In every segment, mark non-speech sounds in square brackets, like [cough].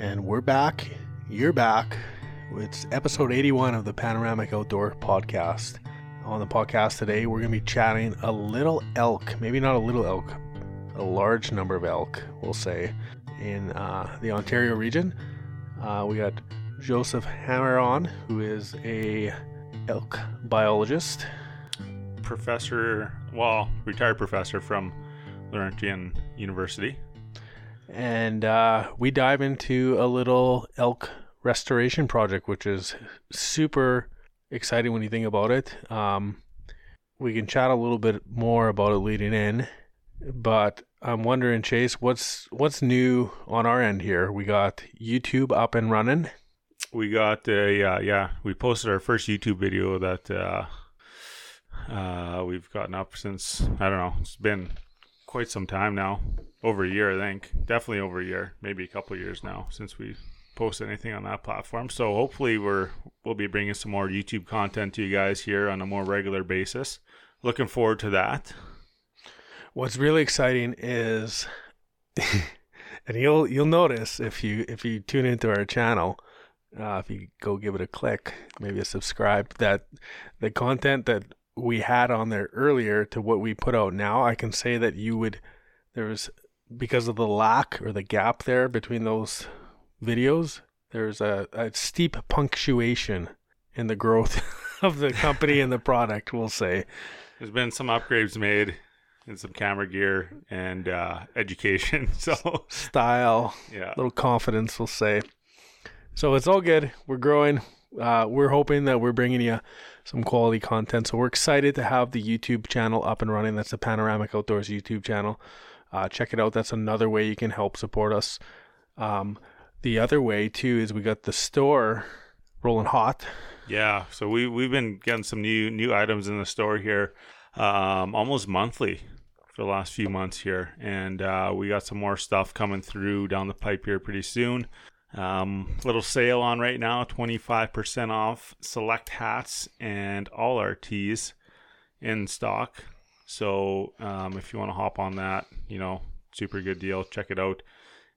And we're back. You're back. It's episode 81 of the Panoramic Outdoor Podcast. On the podcast today, we're going to be chatting a little elk, maybe not a little elk, a large number of elk, we'll say, in uh, the Ontario region. Uh, we got Joseph Hamr on, who is a elk biologist. Professor, well, retired professor from Laurentian University. And uh, we dive into a little elk restoration project, which is super exciting when you think about it. Um, we can chat a little bit more about it leading in, but I'm wondering, Chase, what's what's new on our end here? We got YouTube up and running. We got uh, yeah yeah we posted our first YouTube video that uh, uh, we've gotten up since I don't know it's been quite some time now over a year I think. Definitely over a year maybe a couple years now since we posted anything on that platform. So hopefully we're we'll be bringing some more YouTube content to you guys here on a more regular basis. Looking forward to that. What's really exciting is, [laughs] and you'll you'll notice if you if you tune into our channel, uh, if you go give it a click, maybe a subscribe, that the content that we had on there earlier to what we put out now, I can say that you would there was because of the lack or the gap there between those videos, there's a, a steep punctuation in the growth [laughs] of the company and the product. We'll say there's been some upgrades made and some camera gear and uh, education. [laughs] So style, yeah, little confidence, we'll say. So it's all good. We're growing. Uh, we're hoping that we're bringing you some quality content. So we're excited to have the YouTube channel up and running. That's the Panoramic Outdoors YouTube channel. Uh, check it out. That's another way you can help support us. Um, the other way too is we got the store rolling hot. Yeah, so we we've been getting some new new items in the store here, um, almost monthly for the last few months here, and uh, we got some more stuff coming through down the pipe here pretty soon. Um, little sale on right now, twenty five percent off select hats and all our tees in stock. So um, if you want to hop on that, you know, super good deal. Check it out,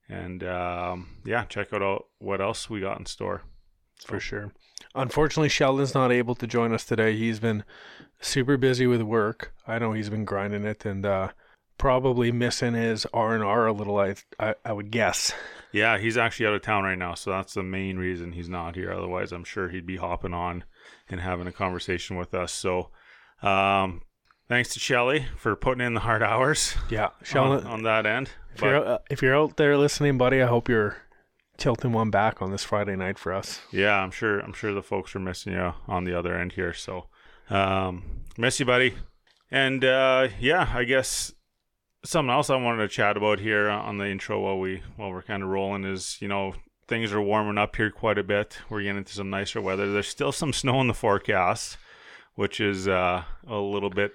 and um, yeah, check out what else we got in store for sure. Unfortunately, Sheldon's not able to join us today. He's been super busy with work. I know he's been grinding it and uh, probably missing his R and R a little. I, I I would guess. Yeah, he's actually out of town right now, so that's the main reason he's not here. Otherwise, I'm sure he'd be hopping on and having a conversation with us. So, um, thanks to Shelly for putting in the hard hours. Yeah, Sheldon, [laughs] on, on that end. If, but, you're, uh, if you're out there listening, buddy, I hope you're tilting one back on this Friday night for us. Yeah, I'm sure. I'm sure the folks are missing you on the other end here. So, um, miss you, buddy. And uh, yeah, I guess something else I wanted to chat about here on the intro while we while we're kind of rolling is you know things are warming up here quite a bit. We're getting into some nicer weather. There's still some snow in the forecast, which is uh, a little bit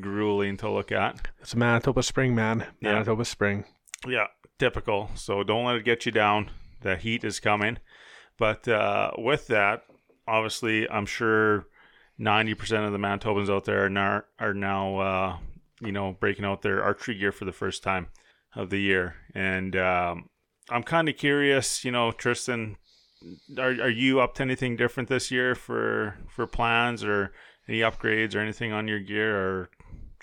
grueling to look at. It's Manitoba spring, man. Manitoba yeah. spring. Yeah, typical. So don't let it get you down. The heat is coming. But uh, with that, obviously, I'm sure 90% of the Manitobans out there are now, are now uh, you know, breaking out their archery gear for the first time of the year. And um, I'm kind of curious, you know, Tristan, are, are you up to anything different this year for for plans or any upgrades or anything on your gear or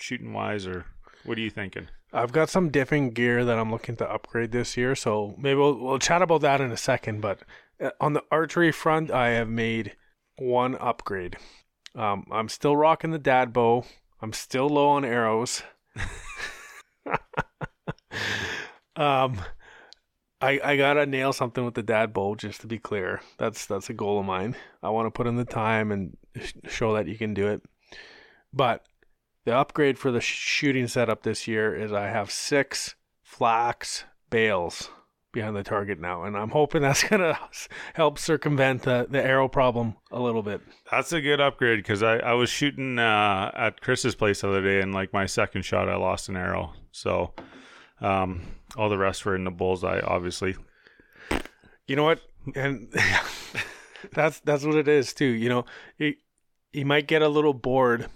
shooting wise or what are you thinking? I've got some different gear that I'm looking to upgrade this year, so maybe we'll, we'll chat about that in a second. But uh, on the archery front, I have made one upgrade. Um, I'm still rocking the dad bow. I'm still low on arrows. [laughs] um, I I gotta nail something with the dad bow. Just to be clear, that's that's a goal of mine. I want to put in the time and show that you can do it. But the upgrade for the shooting setup this year is I have six flax bales behind the target now, and I'm hoping that's [laughs] gonna help circumvent the, the arrow problem a little bit. That's a good upgrade because I, I was shooting uh, at Chris's place the other day, and like my second shot, I lost an arrow. So um, all the rest were in the bullseye, obviously. You know what? And [laughs] that's that's what it is too. You know, you, you might get a little bored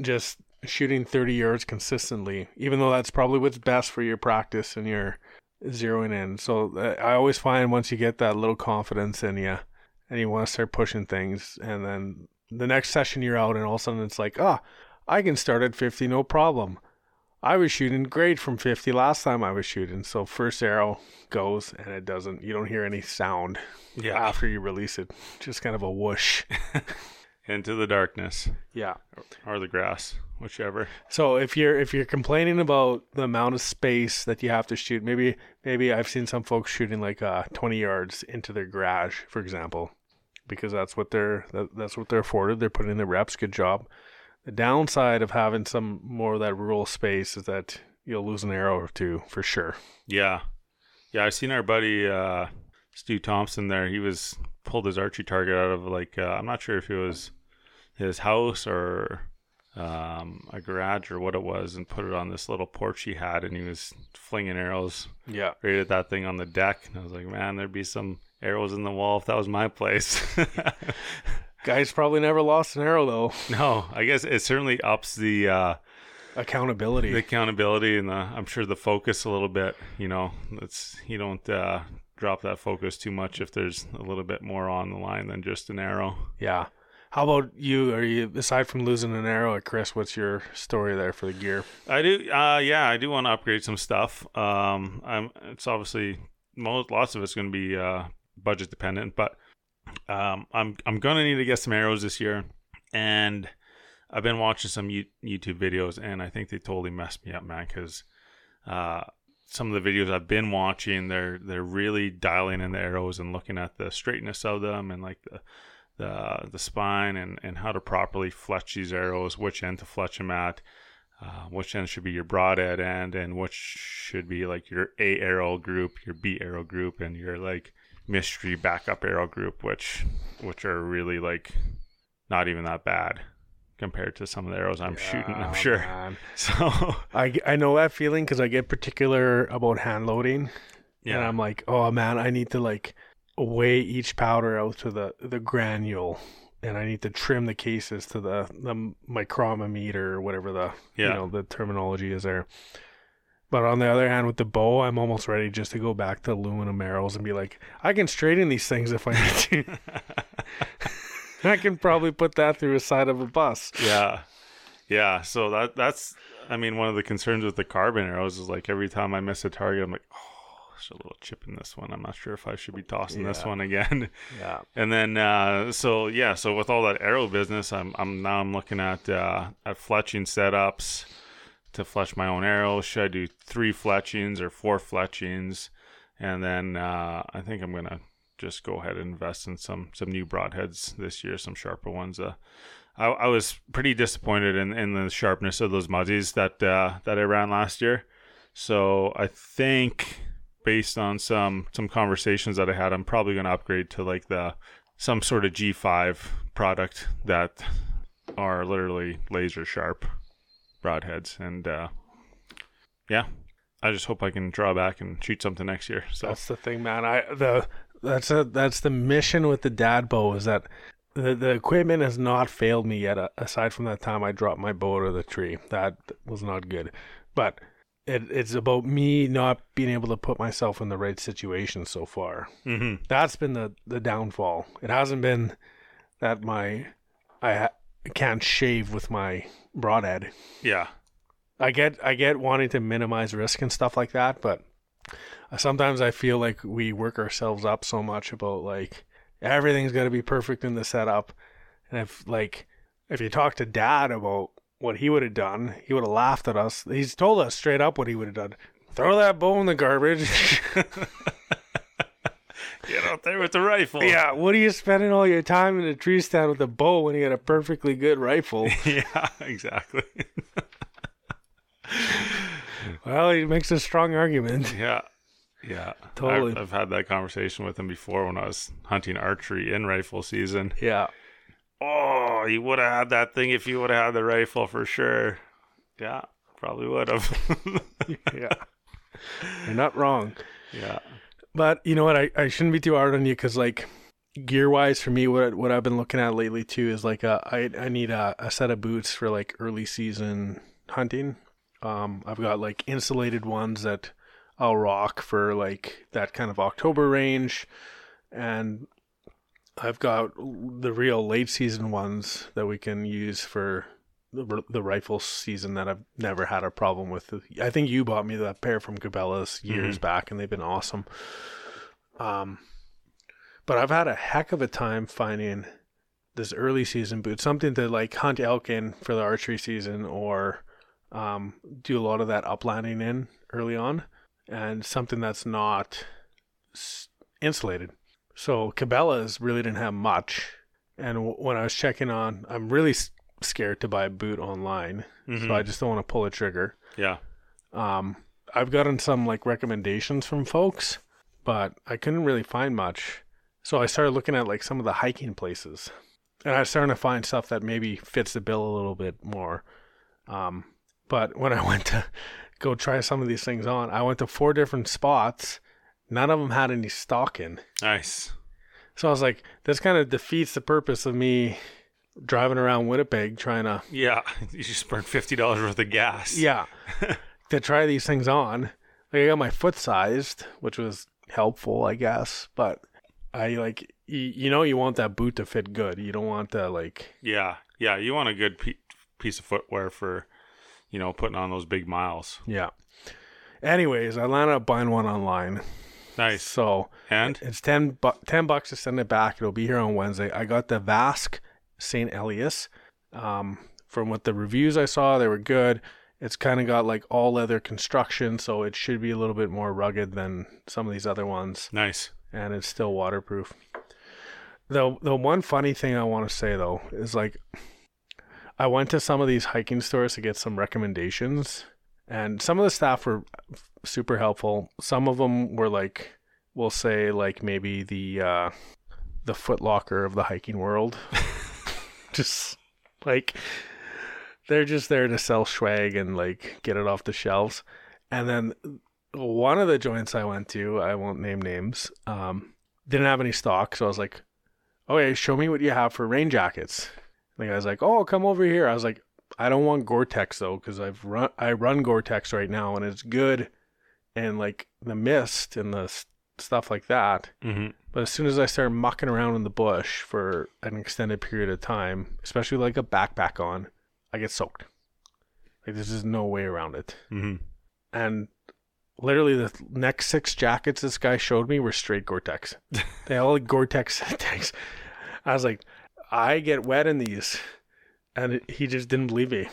just shooting 30 yards consistently, even though that's probably what's best for your practice and your zeroing in. So uh, I always find once you get that little confidence in you, and you want to start pushing things, and then the next session you're out, and all of a sudden it's like, ah, oh, I can start at 50, no problem. I was shooting great from 50 last time I was shooting. So first arrow goes and it doesn't, you don't hear any sound Yeah. after you release it. Just kind of a whoosh. [laughs] Into the darkness Yeah. or the grass, whichever. So if you're if you're complaining about the amount of space that you have to shoot, maybe maybe I've seen some folks shooting like uh 20 yards into their garage, for example, because that's what they're that, that's what they're afforded. They're putting in the reps. Good job. The downside of having some more of that rural space is that you'll lose an arrow or two for sure. Yeah. Yeah, I've seen our buddy uh Stu Thompson there. He was pulled his archery target out of like uh, I'm not sure if it was his house or um, a garage or what it was, and put it on this little porch he had, and he was flinging arrows Yeah. right at that thing on the deck. And I was like, man, there'd be some arrows in the wall if that was my place. [laughs] Guys probably never lost an arrow though. no, I guess it certainly ups the uh, Accountability. the accountability and the I'm sure the focus a little bit. You know, it's you don't uh, drop that focus too much if there's a little bit more on the line than just an arrow. yeah. How about you? Are you aside from losing an arrow at Chris? What's your story there for the gear? I do, uh, yeah, I do want to upgrade some stuff. Um, I'm it's obviously most lots of it's going to be uh, budget dependent, but um, I'm I'm gonna need to get some arrows this year, and I've been watching some U- YouTube videos, and I think they totally messed me up, man, because uh, some of the videos I've been watching, they're they're really dialing in the arrows and looking at the straightness of them and like the the the spine and and how to properly fletch these arrows, which end to fletch them at. Uh, which end should be your broadhead end, and which should be like your A arrow group, your B arrow group, and your like mystery backup arrow group, which which are really like not even that bad compared to some of the arrows I'm shooting. I'm sure. man. [laughs] So I, I know that feeling because I get particular about hand loading. And I'm like, oh man, I need to like weigh each powder out to the the granule, and I need to trim the cases to the the micrometer or whatever the you know the terminology is there. But on the other hand, with the bow, I'm almost ready just to go back to aluminum arrows and be like, I can straighten these things if I need to. [laughs] I can probably put that through a side of a bus. yeah, yeah. So that that's I mean one of the concerns with the carbon arrows is like every time I miss a target, I'm like, oh, there's a little chip in this one. I'm not sure if I should be tossing this one again. Yeah. And then uh, so yeah, so with all that arrow business, I'm I'm now I'm looking at uh, at fletching setups to fletch my own arrows. Should I do three fletchings or four fletchings? And then uh, I think I'm gonna just go ahead and invest in some some new broadheads this year, some sharper ones. Uh, I, I was pretty disappointed in, in the sharpness of those muzzies that uh, that I ran last year. So I think based on some some conversations that I had, I'm probably going to upgrade to like the some sort of G5 product that are literally laser sharp broadheads, and uh, yeah, I just hope I can draw back and shoot something next year. So That's the thing, man. I the that's a that's the mission with the dad bow is that the the equipment has not failed me yet. uh, Aside from that time I dropped my bow out of the tree, that was not good. But it, it's about me not being able to put myself in the right situation so far. hmm That's been the the downfall. It hasn't been that my I ha- can't shave with my broadhead. yeah, I get I get wanting to minimize risk and stuff like that, but sometimes I feel like we work ourselves up so much about like everything's got to be perfect in the setup, and if like if you talk to Dad about what he would have done, he would have laughed at us. He's told us straight up what he would have done. Throw that bow in the garbage. [laughs] get out there with the rifle. yeah, what are you spending all your time in a tree stand with a bow when you got a perfectly good rifle? [laughs] yeah, exactly. [laughs] well, he makes a strong argument. [laughs] Yeah. Yeah. Totally. I've, I've had that conversation with him before when I was hunting archery in rifle season. Yeah. Oh, you would have had that thing if you would have had the rifle for sure. Yeah, probably would have. [laughs] Yeah. You're not wrong. yeah. But you know what? I, I shouldn't be too hard on you because like gear wise for me, what what I've been looking at lately too is like uh, I I need a, a set of boots for like early season hunting. Um, I've got like insulated ones that I'll rock for like that kind of October range, and I've got the real late season ones that we can use for the, the rifle season that I've never had a problem with. I think you bought me that pair from Cabela's years back, and they've been awesome. Um, but I've had a heck of a time finding this early season boot, something to like hunt elk in for the archery season, or um, do a lot of that uplanding in early on, and something that's not insulated. So Cabela's really didn't have much, and w- when I was checking on, I'm really s- scared to buy a boot online, Mhm. so I just don't want to pull a trigger. yeah. Um, I've gotten some like recommendations from folks, but I couldn't really find much. So I started looking at like some of the hiking places, and I was starting to find stuff that maybe fits the bill a little bit more. Um, but when I [laughs] went to go try some of these things on, I went to four different spots. None of them had any stock in. Nice. So I was like, this kind of defeats the purpose of me driving around Winnipeg trying to Yeah. [laughs] You just burned fifty dollars worth of gas. yeah [laughs] to try these things on like i got my foot sized which was helpful i guess but i like you, you know you want that boot to fit good you don't want to like Yeah. Yeah. You want a good pe- piece of footwear for, you know, putting on those big miles. yeah anyways i landed up buying one online Nice. so And it's 10, bu- 10 bucks to send it back it'll be here on wednesday i got the Vasque St Elias um, from what the reviews i saw they were good it's kind of got like all leather construction so it should be a little bit more rugged than some of these other ones nice. and it's still waterproof. The the one funny thing I want to say though is like I went to some of these hiking stores to get some recommendations and some of the staff were super helpful. Some of them were like we'll say like maybe the uh the foot locker of the hiking world. [laughs] [laughs] just like they're just there to sell swag and like get it off the shelves. And then one of the joints I went to, I won't name names, um, didn't have any stock. So I was like, okay, show me what you have for rain jackets. The guy's like, oh, come over here. I was like, I don't want Gore-Tex though, because I've run, I run Gore-Tex right now and it's good. And like the mist and the s- stuff like that. Mm-hmm. But as soon as I start mucking around in the bush for an extended period of time, especially like a backpack on, I get soaked. Like there's just no way around it Mm-hmm. and literally the next six jackets this guy showed me were straight Gore-Tex. [laughs] they all had Gore-Tex [laughs] tags. I was like, I get wet in these, and it, he just didn't believe me.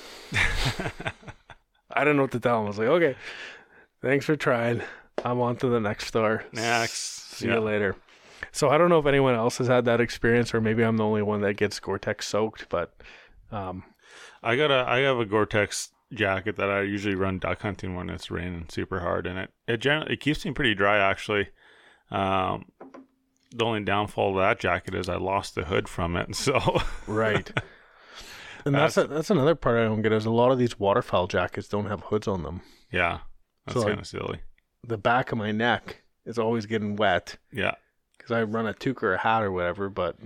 I don't know what to tell him. I was like, okay, thanks for trying. I'm on to the next store. Next. See Yeah. you later. So I don't know if anyone else has had that experience, or maybe I'm the only one that gets Gore-Tex soaked. But um, I got a I have a Gore-Tex jacket that I usually run duck hunting when it's raining super hard, and it it generally it keeps me pretty dry actually. Um, the only downfall of that jacket is I lost the hood from it, [laughs] so Right. [laughs] And that's a, that's another part I don't get is a lot of these waterfowl jackets don't have hoods on them. yeah, that's So, like- kind of silly. The back of my neck is always getting wet Yeah, because I run a toque or a hat or whatever. But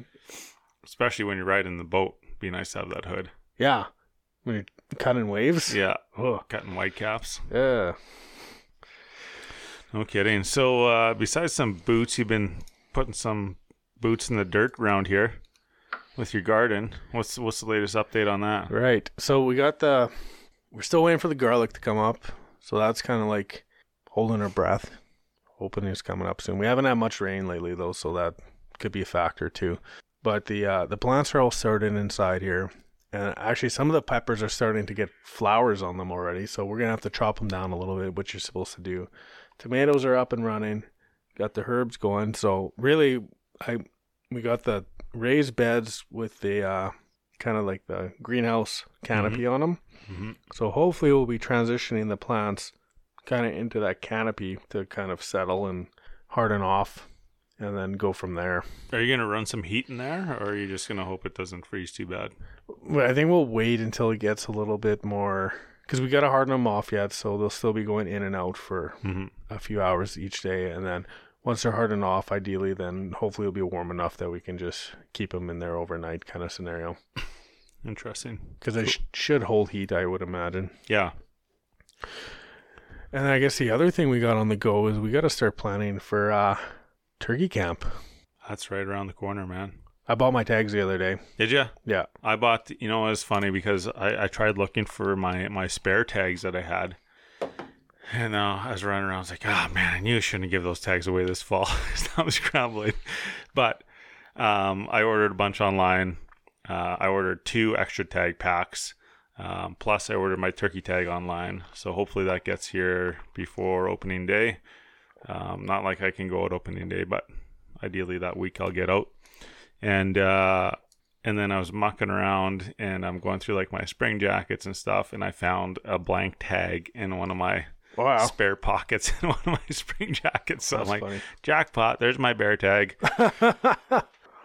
especially when you're riding the boat, be nice to have that hood. yeah, when you're cutting waves, Yeah, oh cutting white caps. yeah, No kidding. So uh, besides some boots, you've been putting some boots in the dirt around here with your garden. What's what's the latest update on that? right. So we got the we're still waiting for the garlic to come up. So that's kind of like holding our breath, hoping it's coming up soon. We haven't had much rain lately though, so that could be a factor too. But the uh, the plants are all starting inside here, and actually some of the peppers are starting to get flowers on them already. So we're gonna have to chop them down a little bit, which you're supposed to do. Tomatoes are up and running, got the herbs going. So really, I we got the raised beds with the uh, kind of like the greenhouse canopy on them. hmm So hopefully we'll be transitioning the plants kind of into that canopy to kind of settle and harden off and then go from there. Are you gonna run some heat in there, or are you just gonna hope it doesn't freeze too bad? I think we'll wait until it gets a little bit more because we got to harden them off yet. So they'll still be going in and out for hmm a few hours each day. And then once they're hardened off, ideally, then hopefully it'll be warm enough that we can just keep them in there overnight kind of scenario. Interesting. Because they sh- should hold heat, I would imagine. Yeah. And I guess the other thing we got on the go is we got to start planning for uh, turkey camp. That's right around the corner, man. I bought my tags the other day. Did you? Yeah. I bought. You know, it was funny because I, I tried looking for my my spare tags that I had, and uh, I was running around. I was like, oh man, I knew I shouldn't give those tags away this fall. [laughs] I was scrambling, but um, I ordered a bunch online. Uh, I ordered two extra tag packs. Um, plus, I ordered my turkey tag online, so hopefully that gets here before opening day. Um, not like I can go out opening day, but ideally that week I'll get out. And uh, and then I was mucking around and I'm going through like my spring jackets and stuff, and I found a blank tag in one of my Wow. spare pockets in [laughs] one of my spring jackets. So That's I'm like, funny. jackpot! There's my bear tag. [laughs]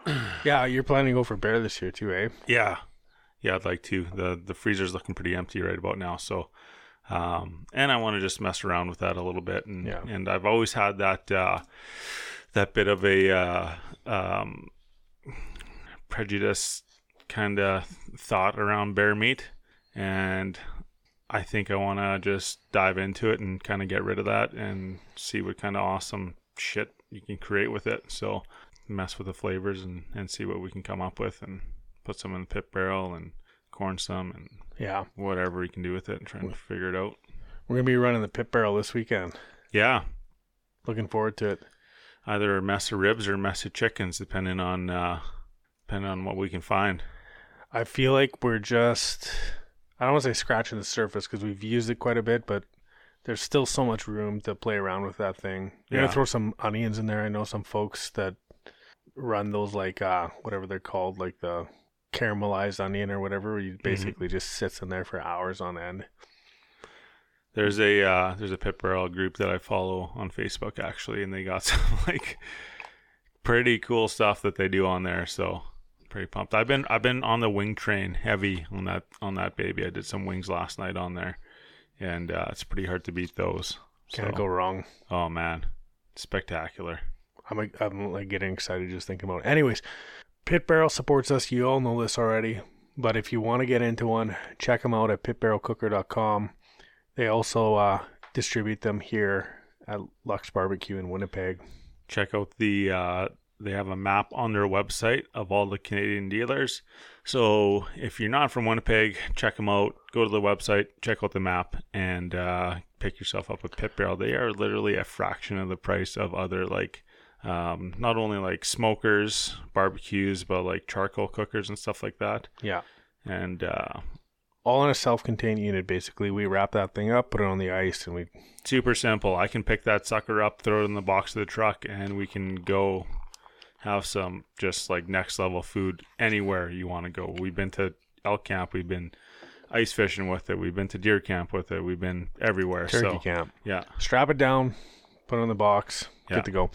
[clears throat] yeah, you're planning to go for bear this year too, eh? Yeah, yeah, I'd like to. the The freezer's looking pretty empty right about now, so um, and I want to just mess around with that a little bit, and Yeah. and I've always had that uh, that bit of a uh, um, prejudice kind of thought around bear meat, and I think I want to just dive into it and kind of get rid of that and see what kind of awesome shit you can create with it. So mess with the flavors and, and see what we can come up with and put some in the pit barrel and corn some and Yeah. whatever we can do with it and try and figure it out. We're gonna be running the pit barrel this weekend. Yeah, Looking forward to it. either a mess of ribs or a mess of chickens, depending on uh, depending on what we can find. I feel like we're just I don't want to say scratching the surface because we've used it quite a bit, but there's still so much room to play around with that thing. You're Yeah. gonna throw some onions in there. I know some folks that run those like uh whatever they're called, like the caramelized onion or whatever. Where you basically just sits in there for hours on end. There's a uh, there's a pit barrel group that I follow on Facebook actually, and they got [laughs] some like pretty cool stuff that they do on there. So pretty pumped. I've been I've been on the wing train heavy on that on that baby. I did some wings last night on there, and uh, it's pretty hard to beat those. Can't So- go wrong. Oh man, spectacular. I'm like, I'm like getting excited just thinking about it. Anyways, Pit Barrel supports us. You all know this already. But if you want to get into one, check them out at pitbarrelcooker.com. They also uh, distribute them here at Lux Barbecue in Winnipeg. check out the uh, they have a map on their website of all the Canadian dealers. So if you're not from Winnipeg, check them out. Go to the website, check out the map, and uh, pick yourself up a pit barrel. They are literally a fraction of the price of other like um, not only like smokers, barbecues, but like charcoal cookers and stuff like that. Yeah. And uh, All in a self contained unit, basically. We wrap that thing up, put it on the ice, and we. super simple. I can pick that sucker up, throw it in the box of the truck, and we can go have some just like next level food anywhere you want to go. We've been to elk camp, we've been ice fishing with it, we've been to deer camp with it, we've been everywhere. Turkey so camp. yeah, Strap it down, put it in the box, Yeah. good to go.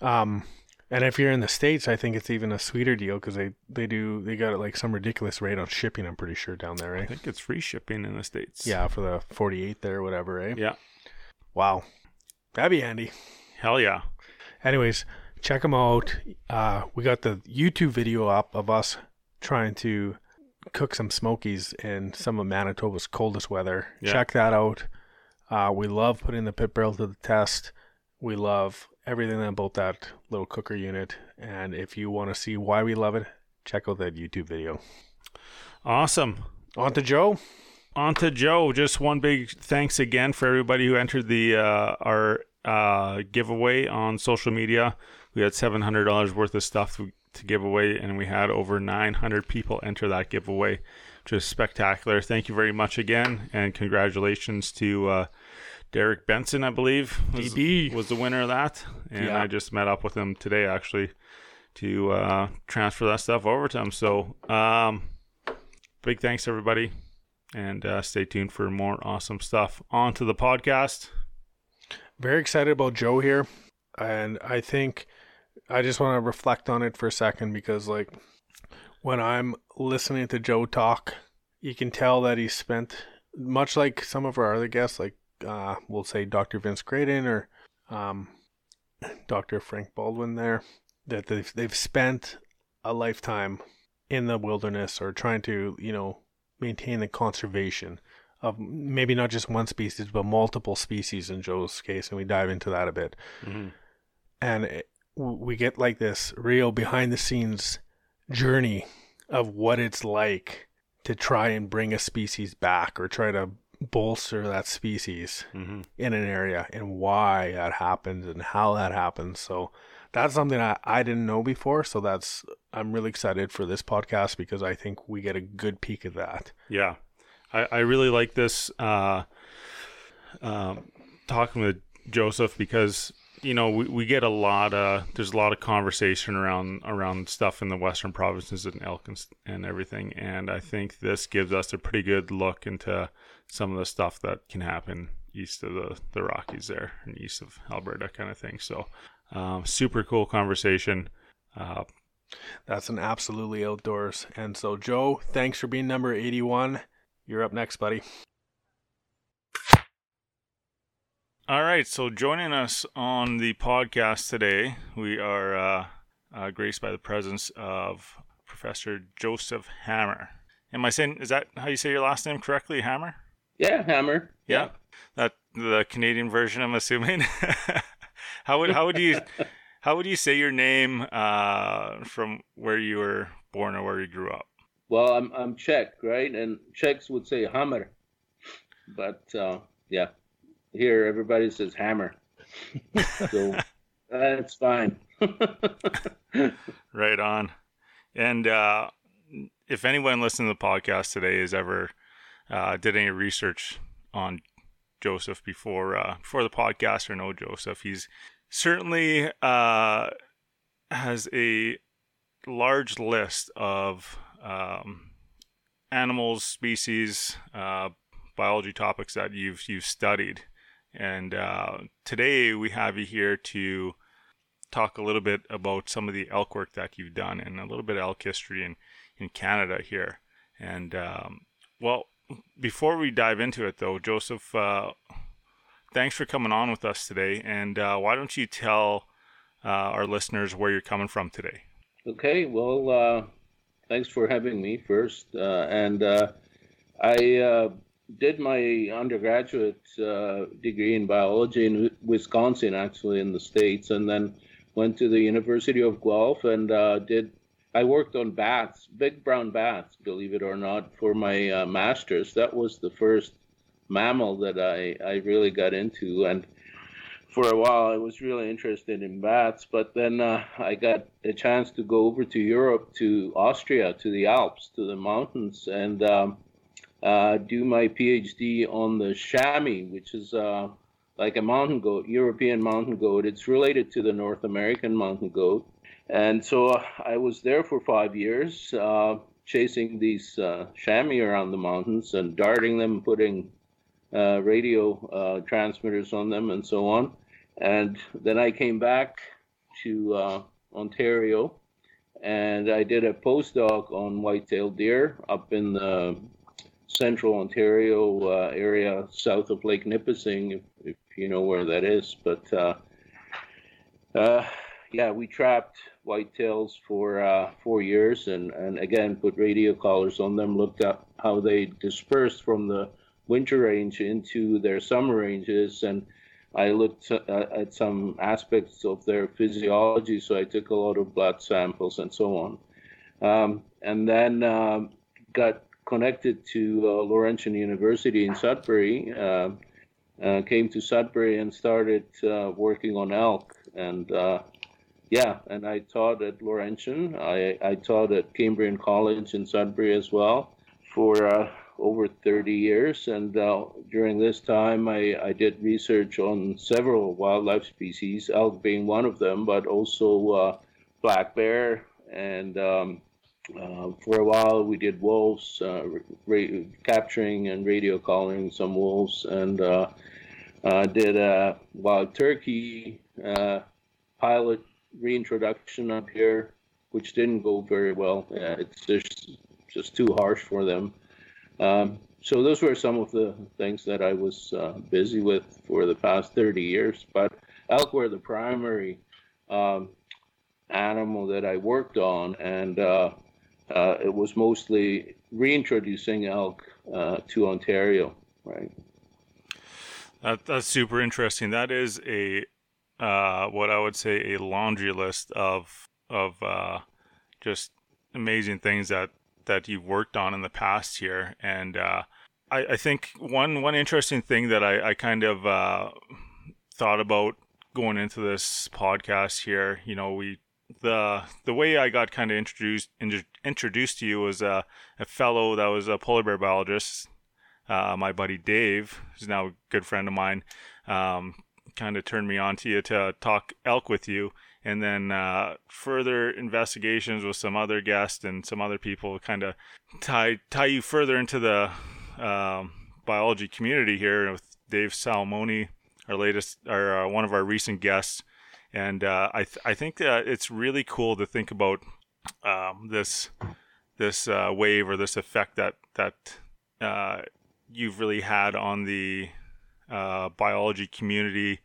Um, and if you're in the states, I think it's even a sweeter deal because they they do they got like some ridiculous rate on shipping. I'm pretty sure down there, I think it's free shipping in the states. Yeah, for the 48 there, whatever, eh? yeah, Wow, that'd be handy. hell yeah. Anyways, check them out. Uh, we got the YouTube video up of us trying to cook some smokies in some of Manitoba's coldest weather. Yeah. Check that out. Uh, we love putting the pit barrel to the test. We love everything about that little cooker unit. And if you want to see why we love it, check out that YouTube video. Awesome. On to Joe. On to Joe. Just one big thanks again for everybody who entered the uh, our uh, giveaway on social media. We had seven hundred dollars worth of stuff to, to give away, and we had over nine hundred people enter that giveaway, which is spectacular. Thank you very much again, and congratulations to uh, Derek Benson, I believe, was, DB. was the winner of that. And Yeah. I just met up with him today, actually, to uh, transfer that stuff over to him. So, um, big thanks everybody and uh, stay tuned for more awesome stuff on to the podcast very excited about Joe here, and I think I just want to reflect on it for a second because, like, when I'm listening to Joe talk, you can tell that he spent much like some of our other guests, like uh, we'll say Dr. Vince Graydon or um, Dr. Frank Baldwin. There, that they've they've spent a lifetime in the wilderness or trying to you know maintain the conservation of maybe not just one species but multiple species in Joe's case, and we dive into that a bit. Mm-hmm. And it, we get like this real behind the scenes journey of what it's like to try and bring a species back or try to bolster that species Mm-hmm. in an area and why that happens and how that happens. So that's something I, I didn't know before. So that's I'm really excited for this podcast because I think we get a good peek of that. Yeah, I, I really like this uh, um, talking with Joseph because you know we, we get a lot of there's a lot of conversation around around stuff in the western provinces and elk and, and everything, and I think this gives us a pretty good look into some of the stuff that can happen east of the the Rockies there and east of Alberta kind of thing. So um, super cool conversation. Uh, That's an absolutely outdoors. And so Joe, thanks for being number 81. You're up next, buddy. All right, so joining us on the podcast today, we are uh, uh, graced by the presence of Professor Joseph Hamr. Am I saying is that how you say your last name correctly, Hamr? Yeah, hammer. Yeah. That the Canadian version, I'm assuming. [laughs] how would how would you [laughs] how would you say your name uh, from where you were born or where you grew up? Well, I'm I'm Czech, right? And Czechs would say hammer, but uh, yeah, here everybody says hammer, so [laughs] that's fine. Right on. And uh, if anyone listening to the podcast today has ever uh, did any research on Joseph before uh, before the podcast or know Joseph, he's certainly uh, has a large list of um, animals, species, uh, biology topics that you've you've studied. And uh, today we have you here to talk a little bit about some of the elk work that you've done and a little bit of elk history in, in Canada here. And um, well, before we dive into it though, Joseph, uh, thanks for coming on with us today. And uh, why don't you tell uh, our listeners where you're coming from today? Okay, well, uh, thanks for having me first. Uh, and I did my undergraduate uh, degree in biology in Wisconsin, actually, in the States, and then went to the University of Guelph and uh, did. I worked on bats, big brown bats, believe it or not, for my uh, master's. That was the first mammal that I, I really got into. And for a while I was really interested in bats, but then uh, I got a chance to go over to Europe, to Austria, to the Alps, to the mountains, and um, uh, do my PhD on the chamois, which is uh, like a mountain goat, European mountain goat. It's related to the North American mountain goat. And so uh, I was there for five years, uh, chasing these uh, chamois around the mountains and darting them, putting uh, radio transmitters on them, and so on. And then I came back to Ontario and I did a postdoc on white-tailed deer up in the central Ontario uh, area south of Lake Nipissing, if, if you know where that is. But uh, uh, yeah, we trapped whitetails for uh, four years and, and again put radio collars on them, looked up how they dispersed from the winter range into their summer ranges and I looked uh, at some aspects of their physiology, so I took a lot of blood samples and so on. Um, and then um, got connected to uh, Laurentian University in Sudbury, uh, uh, came to Sudbury and started uh, working on elk. And uh, yeah, and I taught at Laurentian. I, I taught at Cambrian College in Sudbury as well for uh, over 30 years. And during this time, I, I did research on several wildlife species, elk being one of them, but also black bear. And um, uh, for a while, we did wolves, uh, ra- capturing and radio calling some wolves, and uh, uh, did a wild turkey uh, pilot reintroduction up here, which didn't go very well. It's just, just too harsh for them. Um, so those were some of the things that I was busy with for the past 30 years. But elk were the primary um, animal that I worked on, and uh, it was mostly reintroducing elk uh, to Ontario. right? That, that's super interesting. That is a uh, what I would say a laundry list of of uh, just amazing things that that you've worked on in the past here, and uh, I, I, think one one interesting thing that I, I kind of uh, thought about going into this podcast here. You know, we the the way I got kind of introduced in, introduced to you was a fellow that was a polar bear biologist. Uh, my buddy Dave, who's now a good friend of mine, um, kind of turned me on to you to talk elk with you, and then uh, further investigations with some other guests and some other people kind of tie tie you further into the um, biology community here with Dave Salmoni, our latest or uh, one of our recent guests and uh, I th- I think that it's really cool to think about um, this this uh, wave or this effect that that uh, you've really had on the uh, biology community,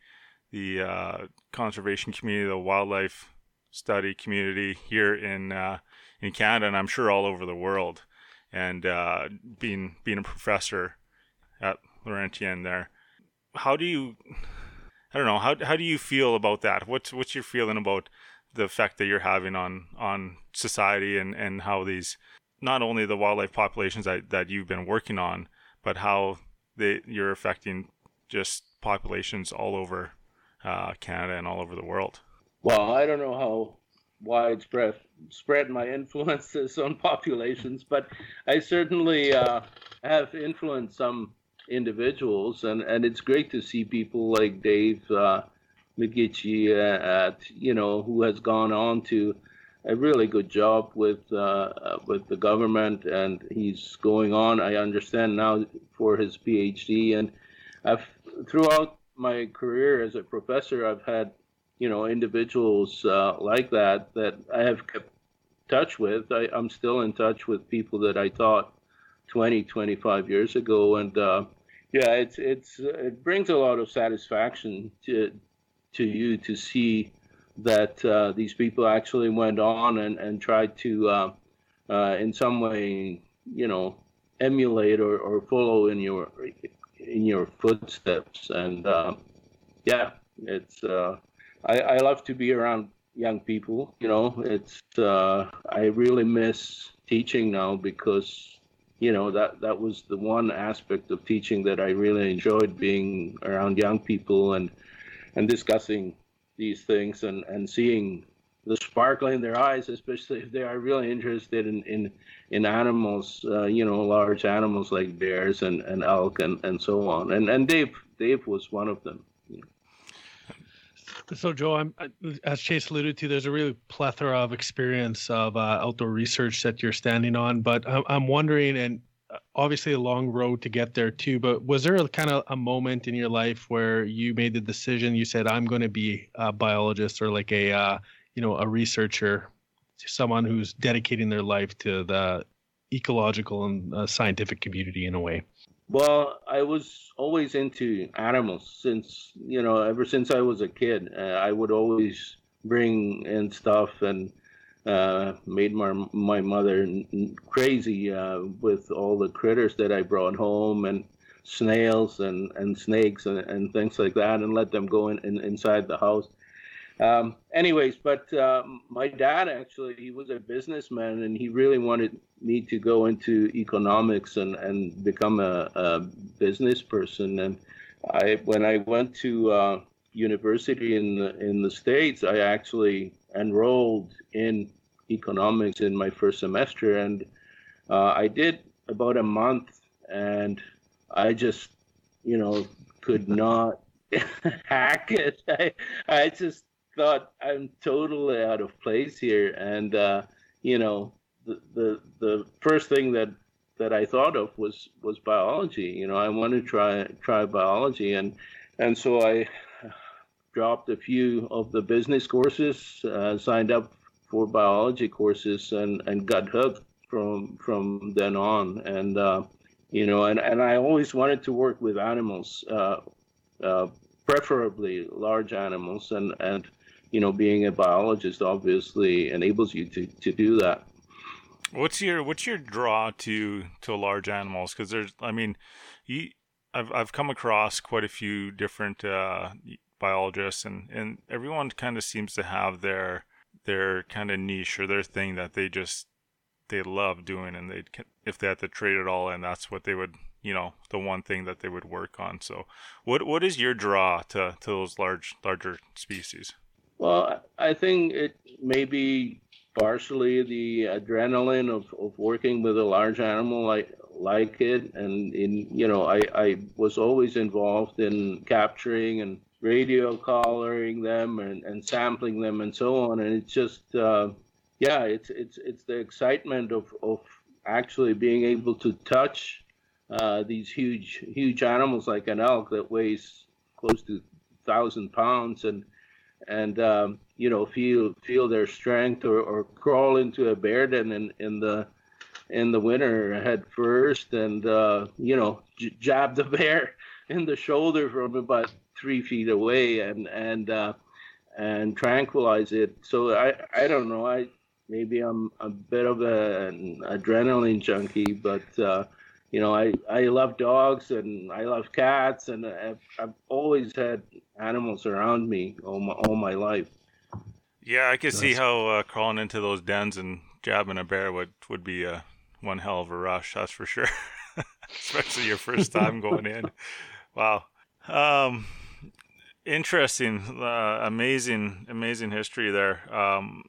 the uh, conservation community, the wildlife study community here in uh, in Canada, and I'm sure all over the world. And being being a professor at Laurentian there, how do you I don't know how how do you feel about that? What's what's your feeling about the effect that you're having on on society and and how these not only the wildlife populations that, that you've been working on, but how they you're affecting just populations all over uh, Canada and all over the world. Well, I don't know how widespread spread my influences on populations, but I certainly uh, have influenced some individuals, and and it's great to see people like Dave uh, uh, at you know who has gone on to a really good job with uh, uh, with the government, and he's going on. I understand now for his PhD, and I've throughout my career as a professor, I've had you know individuals uh, like that that I have kept touch with. I, I'm still in touch with people that I taught 20, 25 years ago, and uh, yeah, it's it's it brings a lot of satisfaction to to you to see that uh, these people actually went on and, and tried to uh, uh, in some way you know emulate or, or follow in your in your footsteps. And uh, yeah it's uh, I, I love to be around young people you know. It's uh, I really miss teaching now because you know that that was the one aspect of teaching that I really enjoyed being around young people and and discussing these things and and seeing the sparkle in their eyes, especially if they are really interested in in, in animals, uh, you know, large animals like bears and, and elk and, and so on. And and Dave Dave was one of them. So, Joe, I'm, as Chase alluded to, there's a really plethora of experience of uh, outdoor research that you're standing on. But I'm wondering, and uh, obviously a long road to get there too. But was there a, kind of a moment in your life where you made the decision? You said, "I'm going to be a biologist or like a, uh, you know, a researcher, someone who's dedicating their life to the ecological and uh, scientific community in a way." Well, I was always into animals since you know ever since I was a kid. Uh, I would always bring in stuff and uh, made my my mother crazy uh, with all the critters that I brought home and snails and, and snakes and, and things like that and let them go in, in inside the house. Um, anyways, but uh, my dad actually, he was a businessman and he really wanted me to go into economics and, and become a, a business person. And I, when I went to uh, university in the, in the States, I actually enrolled in economics in my first semester. And uh, I did about a month and I just, you know, could not [laughs] hack it. I, I just thought I'm totally out of place here, and uh, you know, the, the the first thing that that I thought of was was biology. You know, I wanted to try try biology, and and so I dropped a few of the business courses, uh, signed up for biology courses, and and got hooked from from then on. And uh, you know, and and I always wanted to work with animals. Uh, uh preferably large animals and and you know, being a biologist obviously enables you to, to do that. What's your what's your draw to to large animals? Because there's, I mean, you, I've I've come across quite a few different uh, biologists, and and everyone kind of seems to have their their kind of niche or their thing that they just they love doing, and they if they had to trade it all in, that's what they would you know the one thing that they would work on. So, what what is your draw to to those large larger species? Well, I think it may be partially the adrenaline of, of working with a large animal like like it. And in you know I, I was always involved in capturing and radio collaring them and, and sampling them and so on. And it's just uh, yeah it's it's it's the excitement of, of actually being able to touch uh, these huge huge animals like an elk that weighs close to thousand pounds. And and um, you know feel feel their strength or, or crawl into a bear den in, in the in the winter head first and uh, you know j- jab the [laughs] bear in the shoulder from about three feet away and and uh, and tranquilize it. So I I don't know I maybe I'm a bit of a, an adrenaline junkie, but uh, you know I I love dogs and I love cats and I've, I've always had animals around me all my all my life. Yeah, I could see how uh, crawling into those dens and jabbing a bear would would be a one hell of a rush. That's for sure, [laughs] especially your first time going in. Wow. Um, interesting, uh, amazing, amazing history there. Um,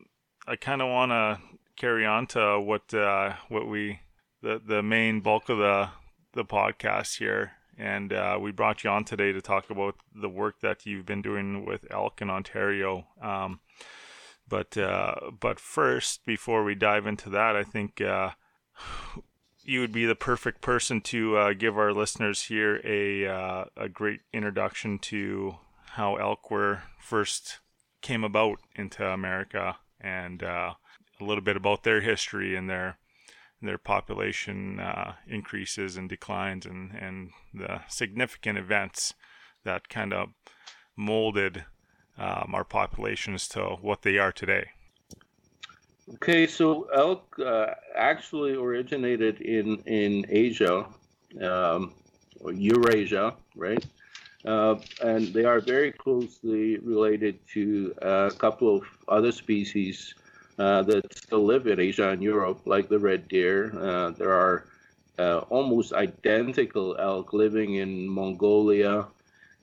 I kind of want to carry on to what uh, what we the the main bulk of the the podcast here, and uh, we brought you on today to talk about the work that you've been doing with elk in Ontario. Um, but uh, but first, before we dive into that, I think uh, you would be the perfect person to uh, give our listeners here a uh, a great introduction to how elk were first came about into America and uh, a little bit about their history and their their population uh, increases and declines and, and the significant events that kind of molded um, our populations to what they are today. Okay, so elk uh, actually originated in in Asia, um, or Eurasia, right? Uh, and they are very closely related to a couple of other species uh, that still live in Asia and Europe, like the red deer. Uh, there are uh, almost identical elk living in Mongolia.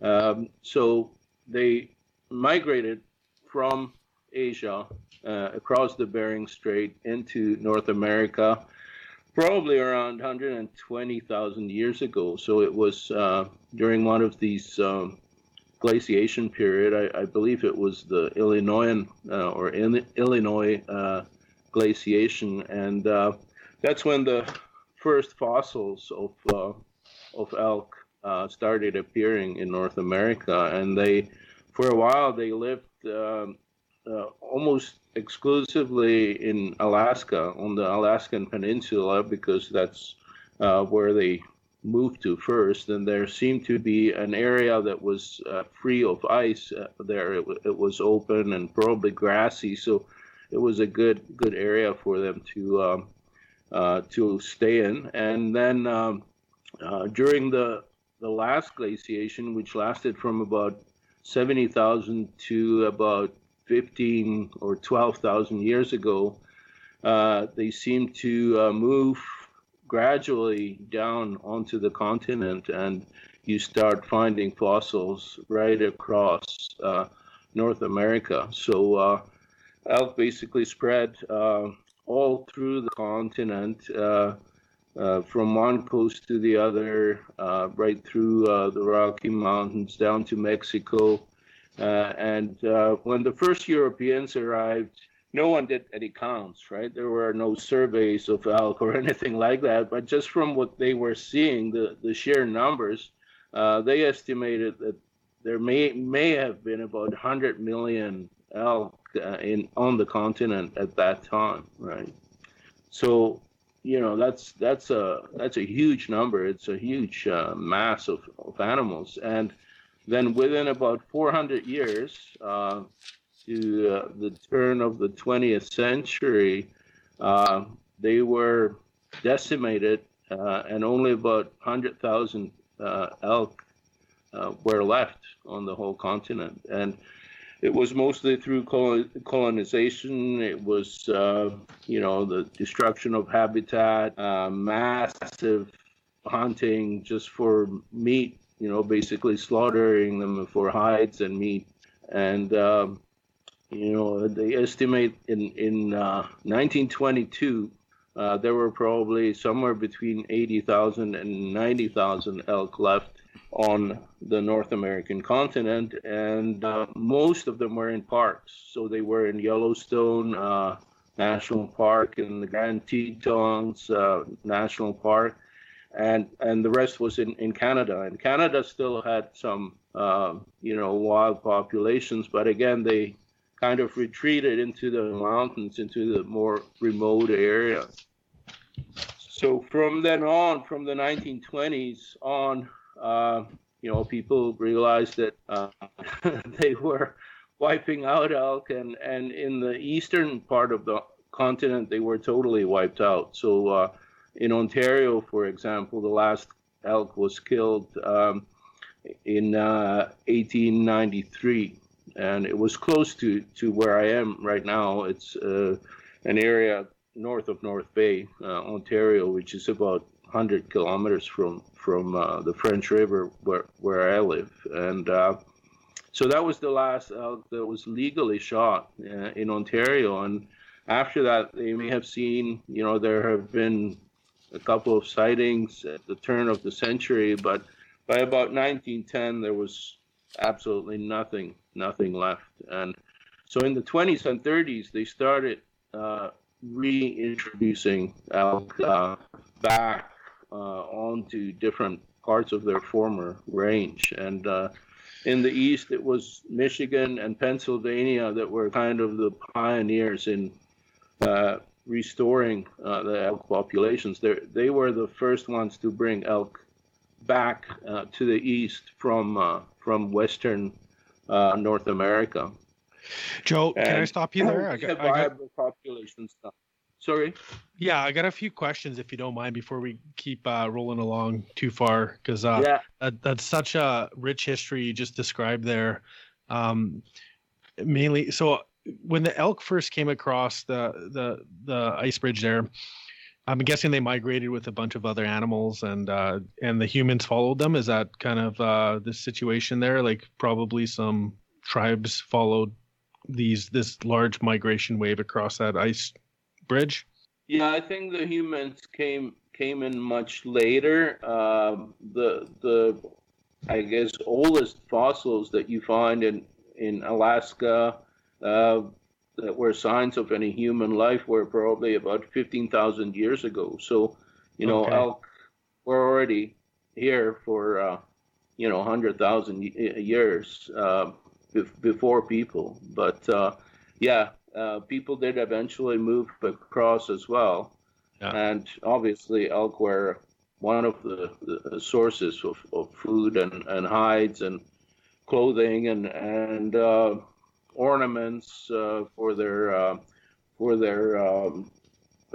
Um, so they migrated from Asia uh, across the Bering Strait into North America, probably around 120,000 years ago. So it was uh, during one of these um, glaciation period. I, I, believe it was the Illinois uh, or in, Illinois uh, glaciation, and uh, that's when the first fossils of uh, of elk started appearing in North America, and they for a while they lived um, uh, almost exclusively in Alaska on the Alaskan Peninsula because that's uh, where they moved to first. And there seemed to be an area that was uh, free of ice uh, there. It, it, was open and probably grassy, so it was a good good area for them to um, uh, to stay in. And then um, uh, during the the last glaciation, which lasted from about 70,000 to about 15 or 12,000 years ago, uh, they seemed to uh, move gradually down onto the continent, and you start finding fossils right across uh, North America. So uh, elk basically spread uh, all through the continent. Uh, from one coast to the other, right through the Rocky Mountains down to Mexico, uh, and uh, when the first Europeans arrived, no one did any counts, right? There were no surveys of elk or [laughs] anything like that. But just from what they were seeing, the, the sheer numbers, uh, they estimated that there may may have been about 100 million elk uh, in on the continent at that time, right? So, you know, that's that's a that's a huge number. It's a huge uh, mass of, of animals, and then, within about 400 years, uh, to uh, the turn of the 20th century, uh, they were decimated, uh, and only about 100,000 uh, elk uh, were left on the whole continent. And it was mostly through colonization. It was, uh, you know, the destruction of habitat, massive hunting just for meat, you know, basically slaughtering them for hides and meat. And, um, you know, they estimate in, in uh, 1922, uh, there were probably somewhere between 80,000 and 90,000 elk left on the North American continent, and uh, most of them were in parks. So they were in Yellowstone uh, National Park and the Grand Tetons uh, National Park, and and the rest was in, in Canada. And Canada still had some uh, you know wild populations, but again they kind of retreated into the mountains, into the more remote areas. So from then on, from the 1920s on, uh, you know, people realized that uh, [laughs] they were wiping out elk, and, and in the eastern part of the continent, they were totally wiped out. So uh, in Ontario, for example, the last elk was killed um, in 1893, uh, and it was close to, to where I am right now. It's uh, an area north of North Bay, uh, Ontario, which is about 100 kilometers from from uh, the French River where where I live, and uh, so that was the last elk that was legally shot in Ontario. And after that, they may have seen, you know, there have been a couple of sightings at the turn of the century, but by about 1910, there was absolutely nothing, nothing left. And so in the 20s and 30s, they started uh, reintroducing elk uh, back uh, onto different parts of their former range. And uh, in the east, it was Michigan and Pennsylvania that were kind of the pioneers in uh, restoring uh, the elk populations. They're, they were the first ones to bring elk back to the east from from western North America. Joe, and can I stop you there? I [clears throat] got, I got... populations now. Sorry. Yeah, I got a few questions if you don't mind before we keep uh, rolling along too far because uh, yeah. that, that's such a rich history you just described there. Um, mainly, so when the elk first came across the the the ice bridge there, I'm guessing they migrated with a bunch of other animals and uh, and the humans followed them. Is that kind of uh, the situation there? Like probably some tribes followed these this large migration wave across that ice bridge? Yeah, I think the humans came came in much later. Um, the the I guess oldest fossils that you find in in Alaska uh, that were signs of any human life were probably about fifteen thousand years ago. So, you know, okay. elk were already here for uh, you know hundred thousand years uh, before people. But uh, yeah, uh, people did eventually move across as well. Yeah. And obviously, elk were one of the, the sources of, of, food and, and hides and clothing and, and uh, ornaments uh, for their, uh, for their um,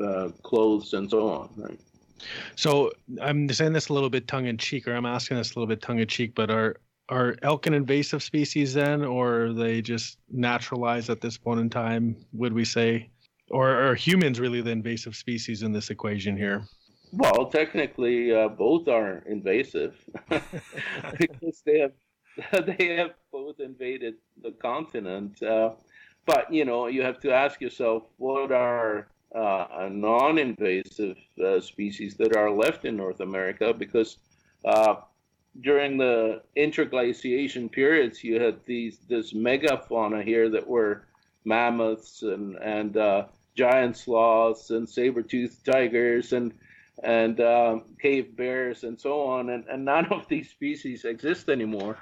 uh, clothes and so on. Right. So I'm saying this a little bit tongue in cheek, or I'm asking this a little bit tongue in cheek, but are are elk an invasive species then, or are they just naturalized at this point in time? Would we say, or are humans really the invasive species in this equation here? Well, technically, uh, both are invasive [laughs] because they have [laughs] they have both invaded the continent. Uh, but you know, you have to ask yourself, what are uh, non-invasive uh, species that are left in North America? Because uh, during the interglaciation periods, you had these this megafauna here that were mammoths and and uh, giant sloths and saber-toothed tigers and and um, cave bears and so on, and, and none of these species exist anymore.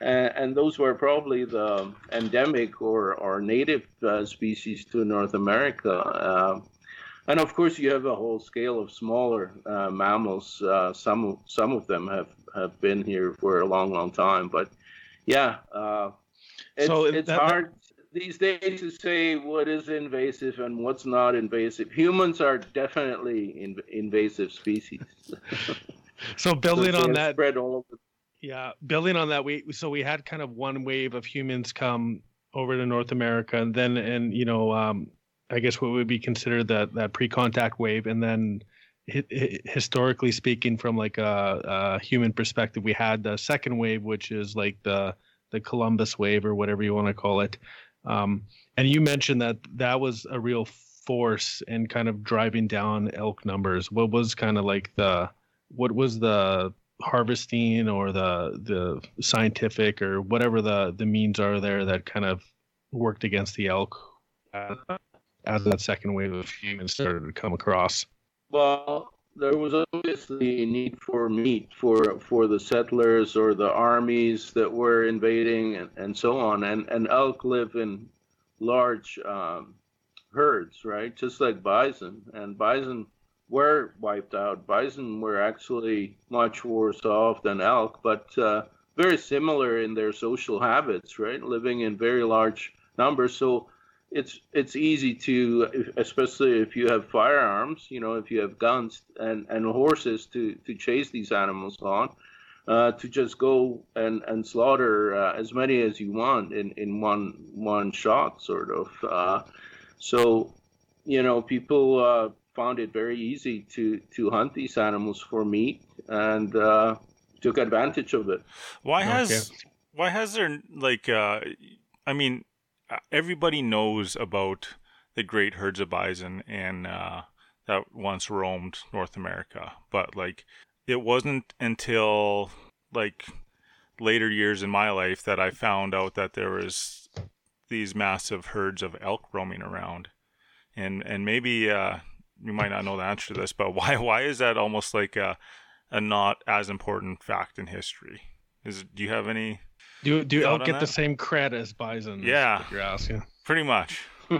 And, and those were probably the endemic or, or native uh, species to North America. Uh, and of course, you have a whole scale of smaller uh, mammals. Uh, some some of them have have been here for a long, long time. But yeah, uh, it's, so it's that, hard these days to say what is invasive and what's not invasive. Humans are definitely in, invasive species. [laughs] so building so on that, spread all over. yeah, building on that, we so we had kind of one wave of humans come over to North America, and then and you know, um, I guess what would be considered that that pre-contact wave, and then hi- hi- historically speaking, from like a, a human perspective, we had the second wave, which is like the the Columbus wave or whatever you want to call it. Um, and you mentioned that that was a real force in kind of driving down elk numbers. What was kind of like the what was the harvesting or the the scientific or whatever the the means are there that kind of worked against the elk uh, as that second wave of humans started to come across. Well, there was obviously a need for meat for for the settlers or the armies that were invading and, and so on. And and elk live in large um, herds, right? Just like bison. And bison were wiped out. Bison were actually much worse off than elk, but uh, very similar in their social habits, right? Living in very large numbers. So it's it's easy to, especially if you have firearms, you know, if you have guns and, and horses to, to chase these animals on, uh, to just go and, and slaughter uh, as many as you want in, in one one shot, sort of. Uh, so, you know, people uh, found it very easy to, to hunt these animals for meat and uh, took advantage of it. Why Okay. has why has there like uh I mean everybody knows about the great herds of bison and uh that once roamed North America, but like it wasn't until like later years in my life that I found out that there was these massive herds of elk roaming around. And and maybe uh you might not know the answer to this, but [laughs] why why is that almost like a a not as important fact in history? Is do you have any Do do Thought elk on get the same cred as bison? Yeah. you're asking. pretty much? [laughs]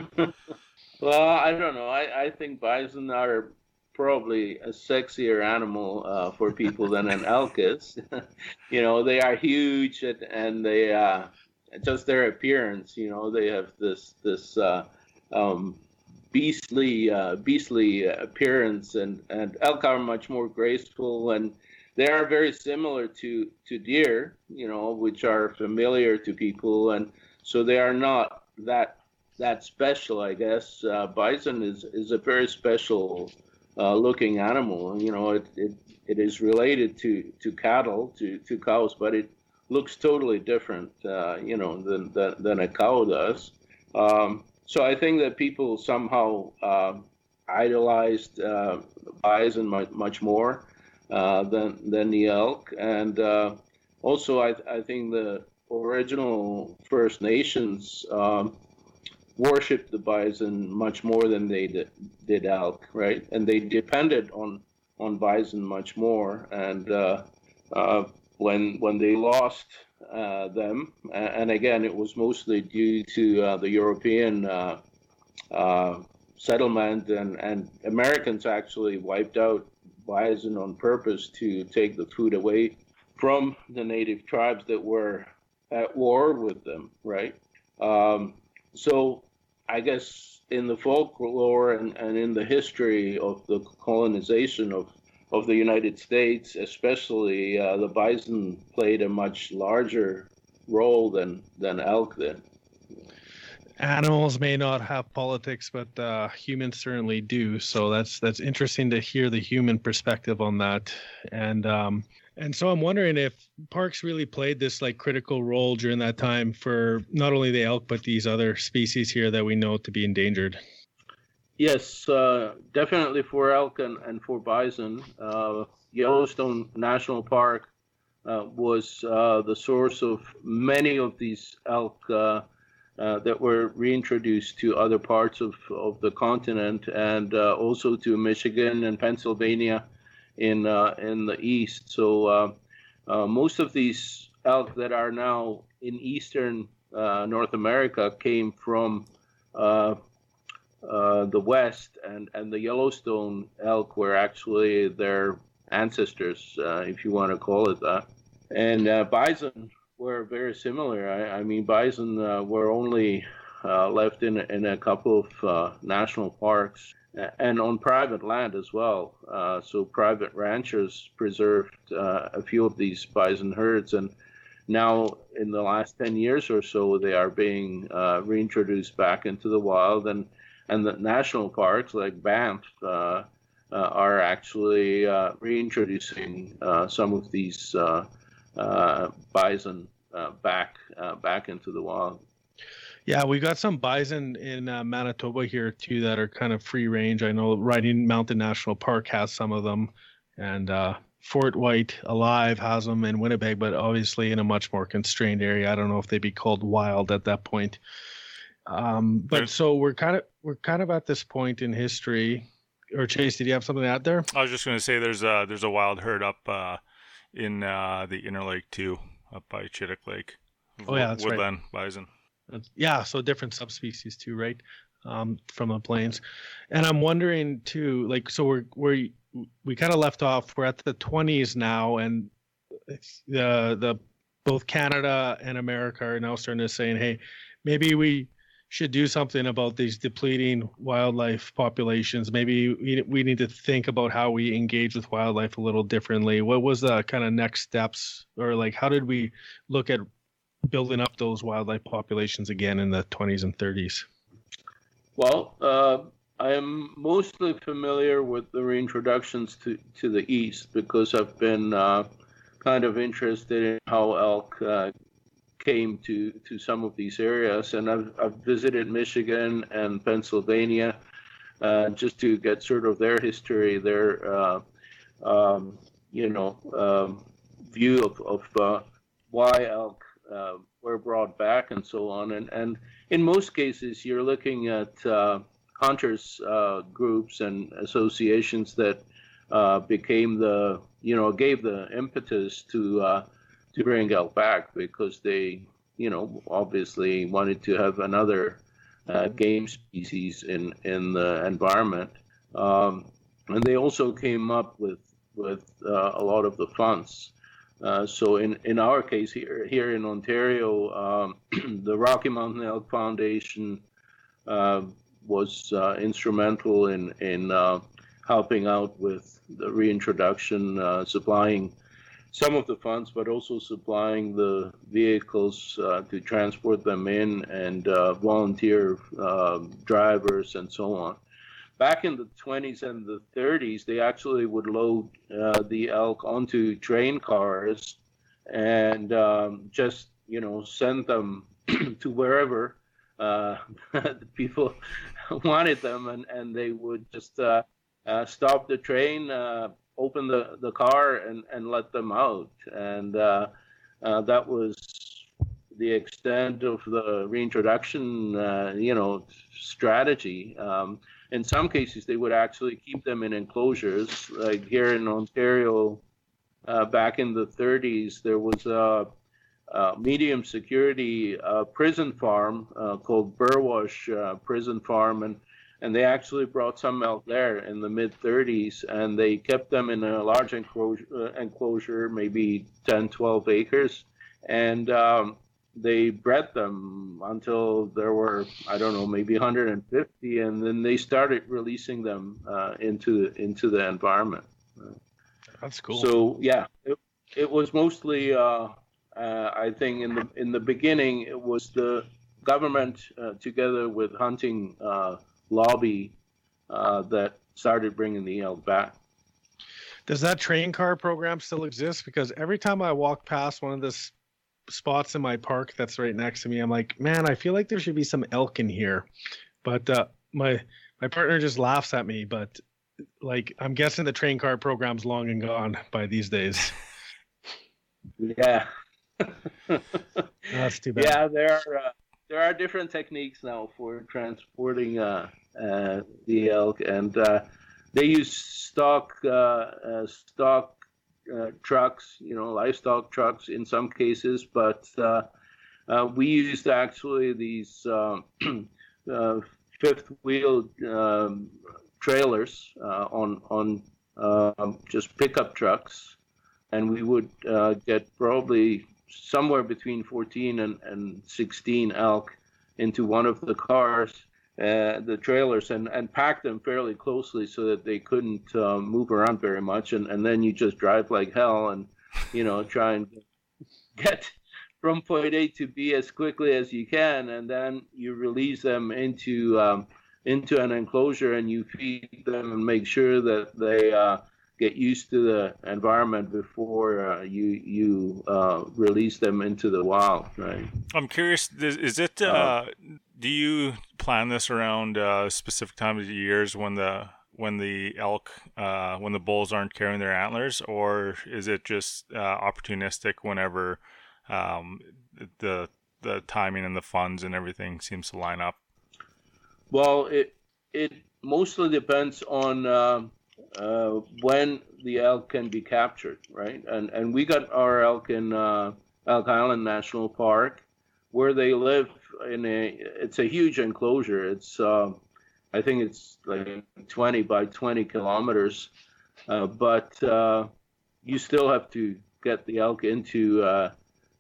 well, I don't know. I, I think bison are probably a sexier animal uh, for people than an [laughs] elk is. [laughs] you know, they are huge and, and they uh, just their appearance. You know, they have this this uh, um, beastly uh, beastly appearance, and and elk are much more graceful and. They are very similar to, to deer, you know, which are familiar to people, and so they are not that that special, I guess. Uh, bison is, is a very special uh, looking animal. You know, it, it, it is related to, to cattle, to, to cows, but it looks totally different, uh, you know, than, than, than a cow does. Um, so I think that people somehow uh, idolized uh, bison much, much more than, than the elk. And uh, also, I, I think the original First Nations um, worshipped the bison much more than they did, did elk, right? And they depended on on bison much more. And uh, uh, when when they lost uh, them, and again, it was mostly due to uh, the European uh, uh, settlement, and and Americans actually wiped out bison on purpose to take the food away from the native tribes that were at war with them, right? Um, so I guess in the folklore and, and in the history of the colonization of, of the United States, especially, uh, the bison played a much larger role than, than elk did. Animals may not have politics, but uh, humans certainly do. So that's that's interesting to hear the human perspective on that. And um, and so I'm wondering if parks really played this like critical role during that time for not only the elk but these other species here that we know to be endangered. Yes, uh, definitely for elk and, and for bison. Uh, Yellowstone National Park uh, was uh, the source of many of these elk uh, that were reintroduced to other parts of, of the continent and uh, also to Michigan and Pennsylvania in uh, in the east. So uh, uh, most of these elk that are now in eastern uh, North America came from the West, and, and the Yellowstone elk were actually their ancestors, if you want to call it that. And bison were very similar. I, I mean, bison uh, were only uh, left in in a couple of uh, national parks and on private land as well. Uh, so private ranchers preserved uh, a few of these bison herds, and now in the last 10 years or so, they are being uh, reintroduced back into the wild, and and the national parks like Banff. Are actually reintroducing some of these bison back back into the wild. Yeah, we've got some bison in uh, Manitoba here too that are kind of free range. I know Riding Mountain National Park has some of them, and uh, FortWhyte Alive has them in Winnipeg, but obviously in a much more constrained area. I don't know if they'd be called wild at that point. Um, but so we're kind of we're kind of at this point in history. Or Chase, did you have something out there? I was just going to say there's a there's a wild herd up uh, in uh, the Interlake too, up by Chitek Lake. Oh yeah, that's woodland right. bison yeah, so different subspecies too, right? Um, from the plains, and I'm wondering too, like, so we're we're we kind of left off. We're at the 20s now, and the the both Canada and America are now starting to saying, hey, maybe we should do something about these depleting wildlife populations. Maybe we, need to think about how we engage with wildlife a little differently. What was the kind of next steps, or like how did we look at building up those wildlife populations again in the 20s and 30s? Well, uh, I am mostly familiar with the reintroductions to, to the east because I've been uh, kind of interested in how elk uh, came to, to some of these areas. And I've, I've visited Michigan and Pennsylvania uh, just to get sort of their history, their, uh, um, you know, um, view of, of uh, why elk uh, were brought back and so on. And, and in most cases, you're looking at uh, hunters uh, groups and associations that became the, you know, gave the impetus to to bring elk back because they, you know, obviously wanted to have another uh, game species in in the environment. Um, and they also came up with with a lot of the funds. Uh, so in, in our case here here in Ontario, um, [clears throat] the Rocky Mountain Elk Foundation uh, was uh, instrumental in in uh, helping out with the reintroduction, uh, supplying some of the funds, but also supplying the vehicles to transport them in and volunteer drivers and so on. Back in the 20s and the 30s, they actually would load uh, the elk onto train cars and um, just, you know, send them [clears throat] to wherever uh, [laughs] the people [laughs] wanted them, and, and they would just uh, uh stop the train, uh, open the, the car, and, and let them out. And uh, that was the extent of the reintroduction, you know, strategy. Um, in some cases, they would actually keep them in enclosures. Like here in Ontario, uh, back in the 30s, there was a, a medium security uh, prison farm uh, called Burwash uh, Prison Farm, and and they actually brought some out there in the mid 30s, and they kept them in a large enclosure, uh, enclosure maybe 10, 12 acres, and um, they bred them until there were I don't know maybe 150, and then they started releasing them uh, into into the environment. That's cool. So yeah, it, it was mostly uh, uh, I think in the in the beginning it was the government uh, together with hunting uh, lobby uh, that started bringing the elk back. Does that train car program still exist? Because every time I walk past one of this spots in my park that's right next to me. I'm like, man, I feel like there should be some elk in here, but uh, my my partner just laughs at me. But like, I'm guessing the train car program's long and gone by these days. Yeah, [laughs] that's too bad. Yeah, there are uh, there are different techniques now for transporting uh the elk, and uh, they use stock uh, stock uh, trucks, you know, livestock trucks in some cases, but uh, uh, we used actually these um, [clears throat] fifth wheel um, trailers on on um, just pickup trucks, and we would get probably somewhere between 14 and, and 16 elk into one of the cars, uh, the trailers, and, and packed them fairly closely so that they couldn't uh, move around very much. And, and then you just drive like hell and, you know, try and [laughs] get from point A to B as quickly as you can, and then you release them into um, into an enclosure and you feed them and make sure that they uh, get used to the environment before uh, you you uh, release them into the wild. Right. I'm curious. Is, is it? Uh, do you plan this around uh, specific times of the years when the when the elk uh, when the bulls aren't carrying their antlers, or is it just uh, opportunistic whenever um, the the timing and the funds and everything seems to line up? Well, it it mostly depends on uh, when the elk can be captured, right? And and we got our elk in uh, Elk Island National Park, where they live in a. It's a huge enclosure. It's uh, I think it's like 20 by 20 kilometers, uh, but uh, you still have to get the elk into uh,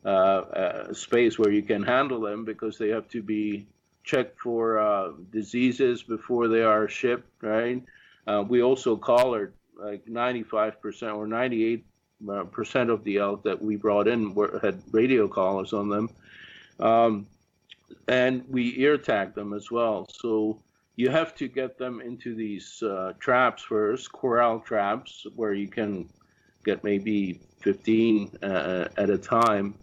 a space where you can handle them because they have to be checked for diseases before they are shipped, right? Uh, we also collared like 95% or 98% uh, of the elk that we brought in were, had radio collars on them. Um, and we ear tag them as well. So you have to get them into these uh, traps first, corral traps, where you can get maybe 15 uh, at a time.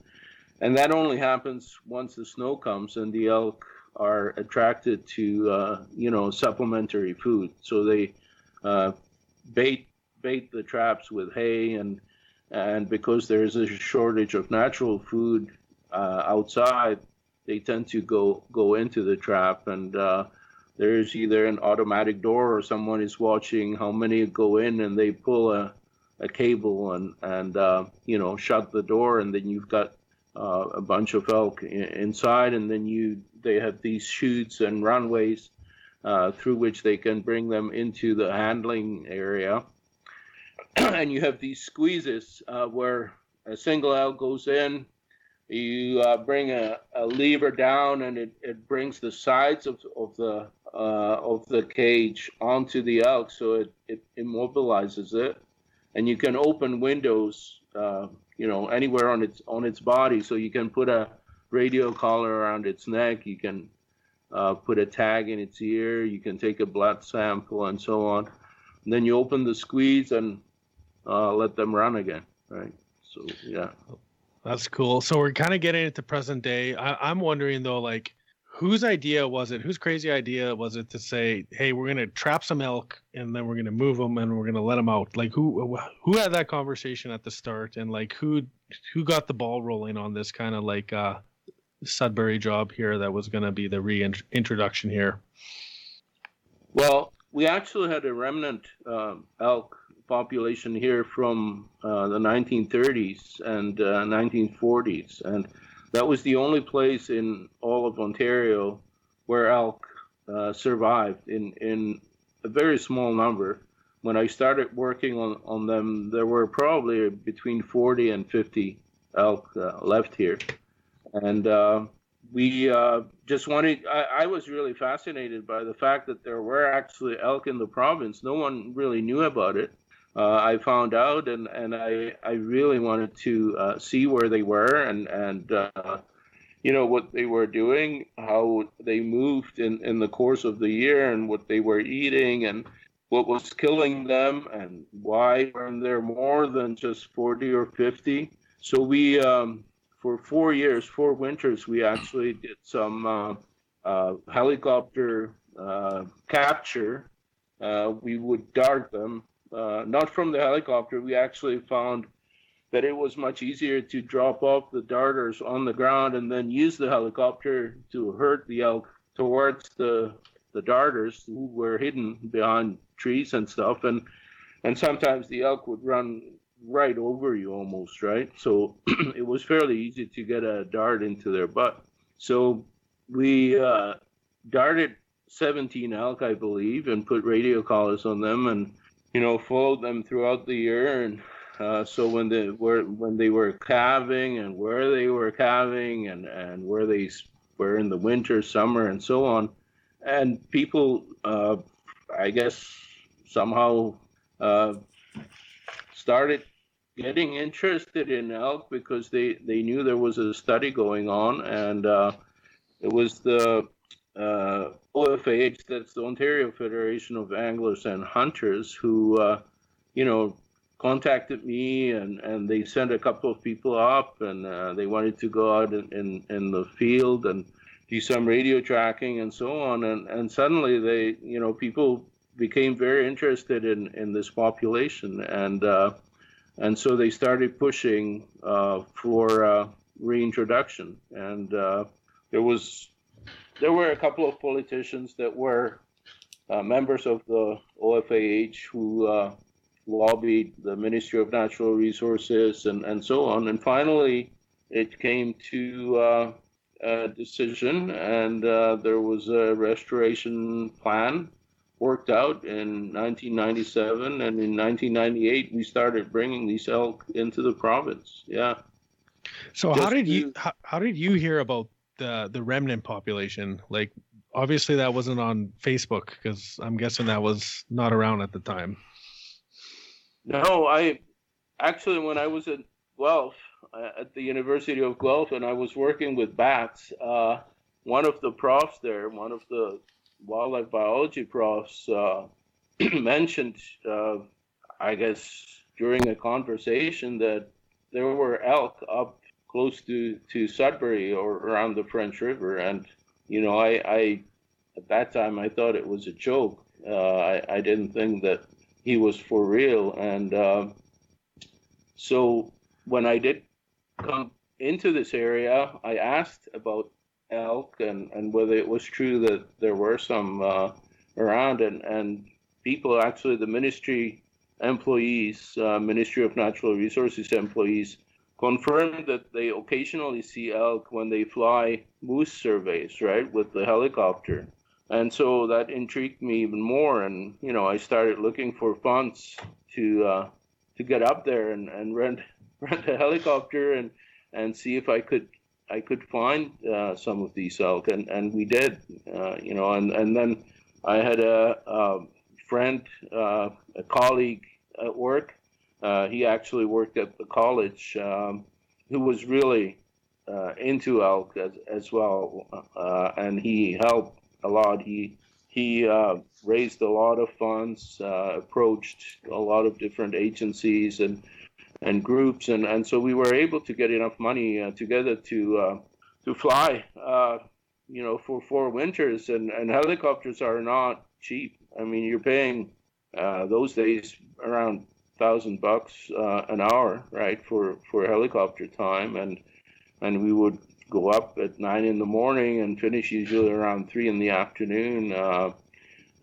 And that only happens once the snow comes and the elk are attracted to, uh, you know, supplementary food. So they uh, bait bait the traps with hay and and because there is a shortage of natural food uh, outside, they tend to go go into the trap and uh, there's either an automatic door or someone is watching how many go in and they pull a, a cable and and uh, you know shut the door and then you've got uh, a bunch of elk inside and then you they have these chutes and runways uh, through which they can bring them into the handling area. [clears throat] and you have these squeezes uh, where a single elk goes in, you uh, bring a, a, lever down and it, it brings the sides of, of the uh, of the cage onto the elk so it, it immobilizes it and you can open windows uh, you know anywhere on its on its body so you can put a radio collar around its neck you can uh, put a tag in its ear, you can take a blood sample, and so on. And then you open the squeeze and uh, let them run again, right? So, yeah. That's cool. So we're kind of getting into present day. I, I'm wondering though, like, whose idea was it? Whose crazy idea was it to say, "Hey, we're gonna trap some elk and then we're gonna move them and we're gonna let them out"? Like, who who had that conversation at the start, and like who who got the ball rolling on this kind of like uh, Sudbury job here that was to be the reintroduction here? Well, we actually had a remnant um, elk population here from uh, the 1930s and uh, 1940s, and that was the only place in all of Ontario where elk uh, survived in in a very small number. When I started working on, on them, there were probably between 40 and 50 elk uh, left here and uh, we uh, just wanted. I, I, was really fascinated by the fact that there were actually elk in the province. No one really knew about it. Uh, I found out, and, and I I really wanted to uh, see where they were and and uh, you know what they were doing, how they moved in in the course of the year, and what they were eating, and what was killing them, and why weren't there more than just forty or fifty. So we um, for four years, four winters, we actually did some uh, uh, helicopter uh, capture. We would dart them, uh, not from the helicopter. We actually found that it was much easier to drop off the darters on the ground and then use the helicopter to hurt the elk towards the the darters who were hidden behind trees and stuff and and sometimes the elk would run right over you almost, right? So [clears throat] it was fairly easy to get a dart into their butt. So we uh, darted 17 elk, I believe, and put radio collars on them, and you know followed them throughout the year. And uh, so when they were when they were calving and where they were calving and and where they were in the winter, summer, and so on. And people, uh, I guess, somehow uh, started getting interested in elk because they, they knew there was a study going on, and uh, it was the uh, OFAH, that's the Ontario Federation of Anglers and Hunters, who, uh, you know, contacted me and, and they sent a couple of people up and uh, they wanted to go out in, in, in, the field and do some radio tracking and so on. And, and suddenly they, you know, people became very interested in, in this population. And, uh, and so they started pushing uh, for uh, reintroduction. And uh, there was, there were a couple of politicians that were uh, members of the OFAH who lobbied the Ministry of Natural Resources and, and so on. And finally, it came to uh, a decision, and uh, there was a restoration plan worked out in 1997. And in 1998, we started bringing these elk into the province. Yeah. So Just how did you how, how did you hear about the the remnant population? Like obviously that wasn't on Facebook because I'm guessing that was not around at the time. No, I actually when I was at Guelph uh, at the University of Guelph and I was working with bats, uh, one of the profs there, one of the wildlife biology profs, uh, [clears throat] mentioned, uh, I guess during a conversation that there were elk up close to to Sudbury or around the French River, and you know, I, I at that time I thought it was a joke. Uh, I, I didn't think that he was for real. And uh, so when I did come into this area, I asked about elk and, and whether it was true that there were some uh, around. And, and people, actually, the ministry employees, uh, Ministry of Natural Resources employees, confirmed that they occasionally see elk when they fly moose surveys, right, with the helicopter. And so that intrigued me even more and you know i started looking for funds to uh, to get up there and, and rent [laughs] rent a helicopter and and see if i could i could find uh, some of these elk and and we did uh, you know and and then i had a, a friend uh, a colleague at work uh, he actually worked at the college um, who was really uh, into elk as, as well and he helped a lot. He he uh, raised a lot of funds, uh, approached a lot of different agencies and and groups, and, and so we were able to get enough money uh, together to uh, to fly, uh, you know, for four winters. And, and helicopters are not cheap. I mean, you're paying uh, those days around thousand bucks an hour, right, for for helicopter time, and and we would go up at nine in the morning and finish usually around three in the afternoon. Uh,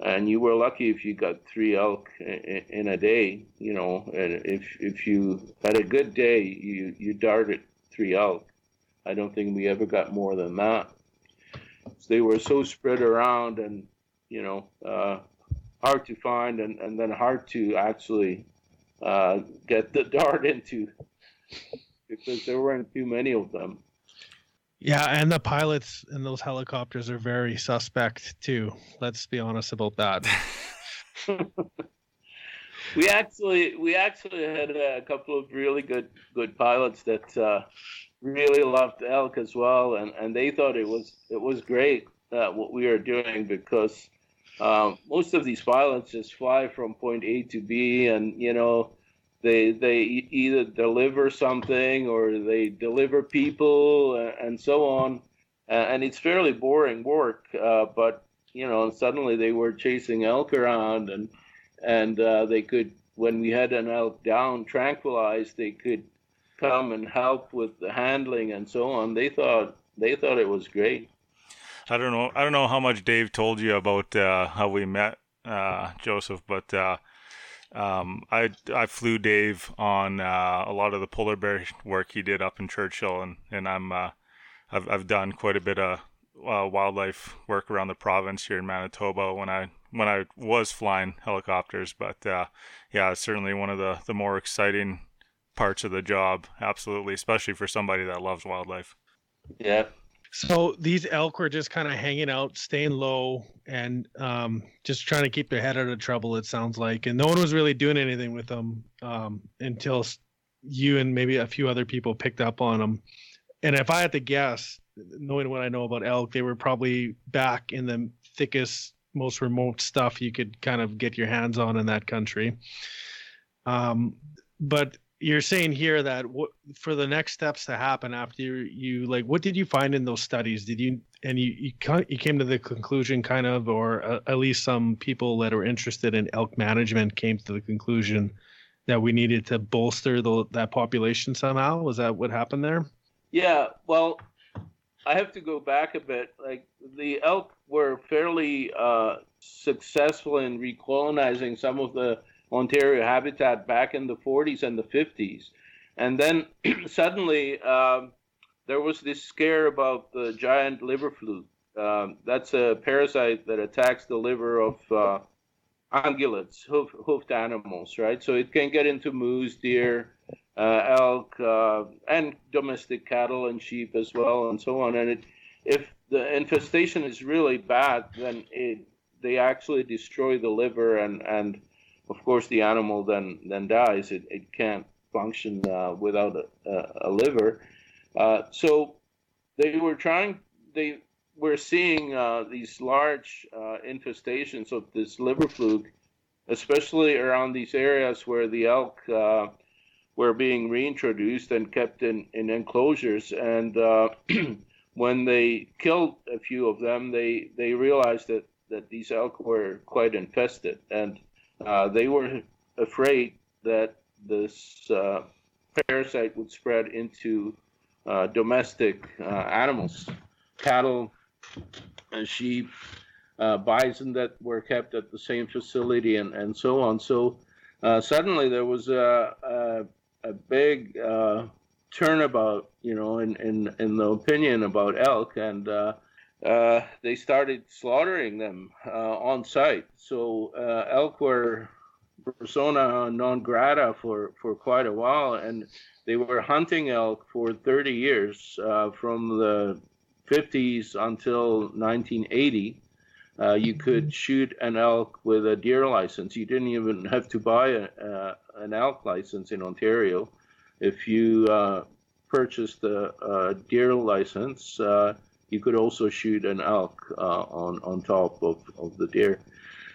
and you were lucky if you got three elk in, a day. You know, and if if you had a good day, you you darted three elk. I don't think we ever got more than that. So they were so spread around and you know uh, hard to find and, and then hard to actually uh, get the [laughs] dart into because there weren't too many of them. Yeah, and the pilots in those helicopters are very suspect too. Let's be honest about that. [laughs] [laughs] we actually we actually had a couple of really good good pilots that uh, really loved elk as well, and, and they thought it was it was great uh, what we were doing because um, most of these pilots just fly from point A to B, and you know they they either deliver something or they deliver people and so on. And it's fairly boring work uh, but you know suddenly they were chasing elk around and and uh, they could when we had an elk down tranquilized they could come and help with the handling and so on. They thought they thought it was great i don't know i don't know how much dave told you about uh, how we met uh, joseph but uh, um, I I flew Dave on uh, a lot of the polar bear work he did up in Churchill, and and I'm uh, I've I've done quite a bit of uh, wildlife work around the province here in Manitoba when I when I was flying helicopters. But yeah, certainly one of the the more exciting parts of the job. Absolutely, especially for somebody that loves wildlife. Yeah. So these elk were just kind of hanging out, staying low, and um, just trying to keep their head out of trouble. It sounds like, and no one was really doing anything with them um, until you and maybe a few other people picked up on them. And if I had to guess, knowing what I know about elk, they were probably back in the thickest, most remote stuff you could kind of get your hands on in that country. Um, but you're saying here that what for the next steps to happen after you, like what did you find in those studies? Did you and you you, you came to the conclusion kind of or uh, at least some people that are interested in elk management came to the conclusion that we needed to bolster the, that population somehow? Was that what happened there? Yeah well i have to go back a bit. Like the elk were fairly uh, successful in recolonizing some of the Ontario habitat back in the 40s and the 50s. And then [clears throat] suddenly um, there was this scare about the giant liver fluke. Um, that's a parasite that attacks the liver of uh, ungulates, hoof, hoofed animals, right? So it can get into moose, deer, uh, elk, uh, and domestic cattle and sheep as well, and so on. And it, if the infestation is really bad, then it, they actually destroy the liver and and of course the animal then then dies. It, it can't function uh, without a, a liver. Uh, so they were trying. They were seeing uh, these large uh, infestations of this liver fluke, especially around these areas where the elk uh, were being reintroduced and kept in, in enclosures. And uh, [clears throat] when they killed a few of them, they they realized that that these elk were quite infested and uh, they were afraid that this uh, parasite would spread into uh, domestic uh, animals, cattle, sheep, uh, bison that were kept at the same facility, and, and so on. So suddenly there was a, a, a big turnabout, you know, in, in, in the opinion about elk, and uh, they started slaughtering them uh, on site. So uh, elk were persona non grata for, for quite a while, and they were hunting elk for 30 years uh, from the 50s until 1980. Uh, you could shoot an elk with a deer license. You didn't even [laughs] have to buy a, an elk license in Ontario. If you purchased a, a, deer license, you could also shoot an elk uh, on on top of, of the deer.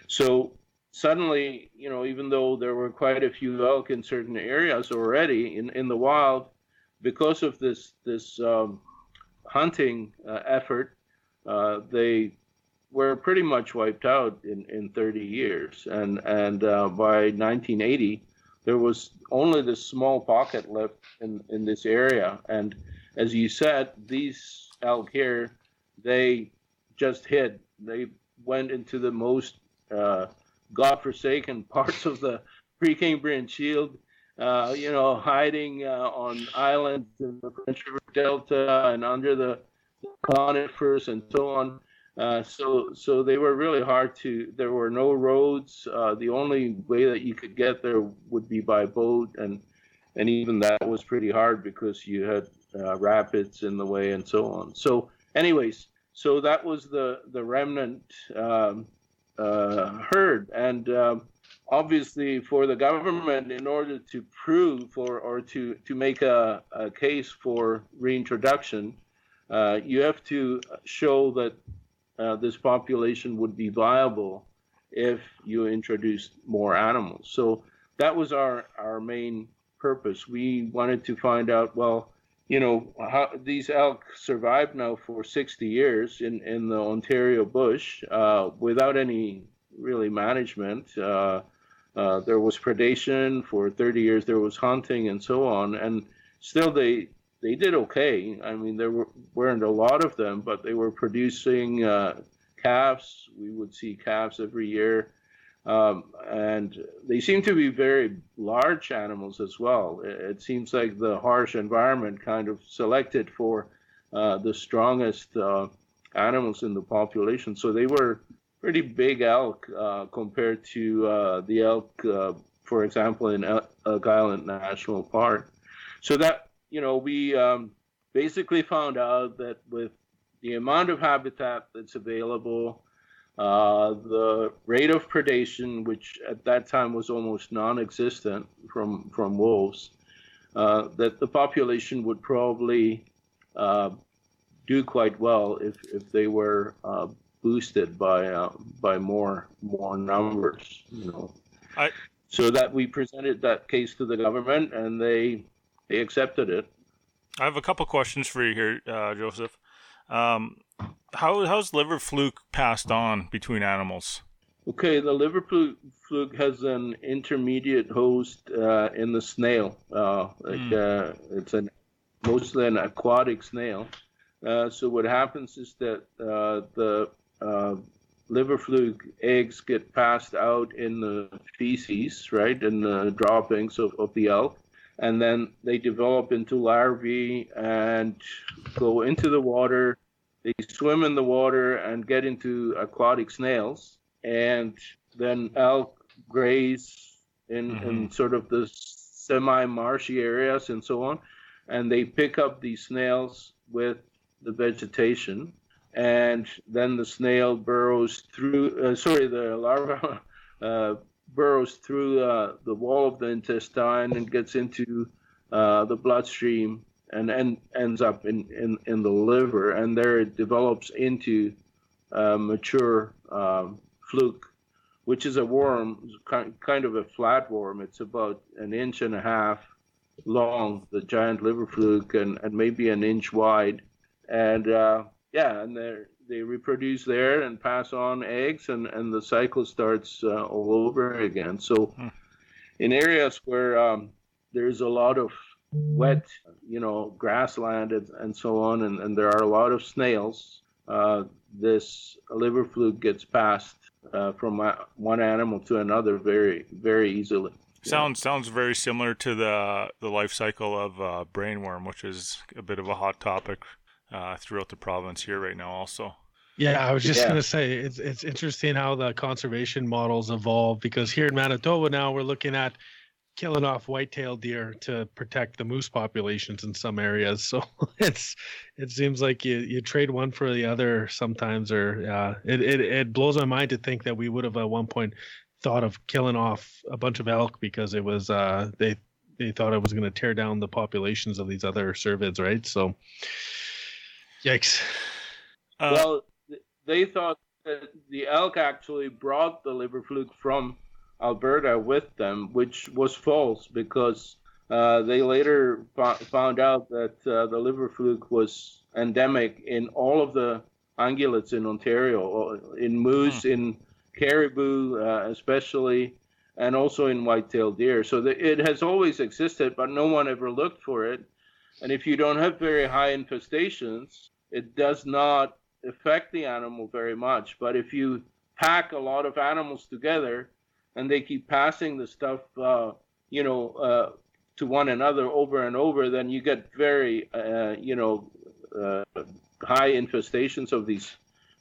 So suddenly, you know, even though there were quite a few elk in certain areas already in, in the wild, because of this this um, hunting uh, effort, uh, they were pretty much wiped out in, in 30 years. And and uh, by 1980, there was only this small pocket left in, in this area. And as you said, these out here, they just hid. They went into the most uh, godforsaken [laughs] parts of the Precambrian Shield, uh, you know, hiding uh, on islands in the French River Delta and under the conifers and so on. Uh, so, so they were really hard to. There were no roads. Uh, the only way that you could get there would be by boat, and and even that was pretty hard because you had uh, rapids in the way and so on. So, anyways, so that was the the remnant um, uh, herd, and um, obviously for the government, in order to prove or or to to make a, a case for reintroduction, uh, you have to show that uh, this population would be viable if you introduced more animals. So that was our our main purpose. We wanted to find out well you know, how, these elk survived now for 60 years in, in the Ontario bush uh, without any really management. Uh, uh, there was predation for 30 years. There was hunting and so on, and still they they did okay. I mean, there were, weren't a lot of them, but they were producing uh, calves. We would see calves every year. Um, and they seem to be very large animals as well. It, seems like the harsh environment kind of selected for uh, the strongest uh, animals in the population. So they were pretty big elk uh, compared to uh, the elk, uh, for example, in Elk Island National Park. So that, you know, we um, basically found out that with the amount of habitat that's available, uh, the rate of predation, which at that time was almost non-existent from from wolves, uh, that the population would probably uh, do quite well if, if they were uh, boosted by uh, by more more numbers. You know, I... so that we presented that case to the government and they they accepted it. I have a couple questions for you here, uh, Joseph. Um, how how's liver fluke passed on between animals? Okay, the liver fluke has an intermediate host uh, in the snail. Uh, like, mm. it's an mostly an aquatic snail. Uh, so what happens is that uh, the uh, liver fluke eggs get passed out in the feces, right, in the droppings of, of the elk, and then they develop into larvae and go into the water. They swim in the water and get into aquatic snails, and then elk graze in, mm-hmm. in sort of the semi-marshy areas and so on, and they pick up these snails with the vegetation, and then the snail burrows through. Uh, sorry, the larva [laughs] uh, burrows through uh, the wall of the intestine and gets into uh, the bloodstream and, and ends up in, in, in the liver, and there it develops into a mature um, fluke which is a worm, kind of a flat worm. It's about an inch and a half long, the giant liver fluke, and, and maybe an inch wide and uh, yeah, and they they reproduce there and pass on eggs, and and the cycle starts uh, all over again. So, hmm. in areas where um, there's a lot of wet, you know, grassland and, and so on, and, and there are a lot of snails, uh, this liver fluke gets passed uh, from one animal to another very very easily. Sounds sounds very similar to the the life cycle of uh, brainworm, which is a bit of a hot topic uh, throughout the province here right now also yeah i was just yeah. going to say it's, it's interesting how the conservation models evolve because here in manitoba now we're looking at killing off white-tailed deer to protect the moose populations in some areas [laughs] so it's it seems like you, you trade one for the other sometimes or uh, it, it, it blows my mind to think that we would have at one point thought of killing off a bunch of elk because it was uh, they they thought it was going to tear down the populations of these other cervids right so Yikes. Uh, well, they thought that the elk actually brought the liver fluke from Alberta with them, which was false because uh, they later found out that uh, the liver fluke was endemic in all of the ungulates in Ontario, uh, in moose, hmm. in caribou, uh, especially, and also in white-tailed deer. So the, it has always existed, but no one ever looked for it. And if you don't have very high infestations, it does not affect the animal very much. But if you pack a lot of animals together and they keep passing the stuff, uh, you know, uh, to one another over and over, then you get very, uh, you know, uh, high infestations of these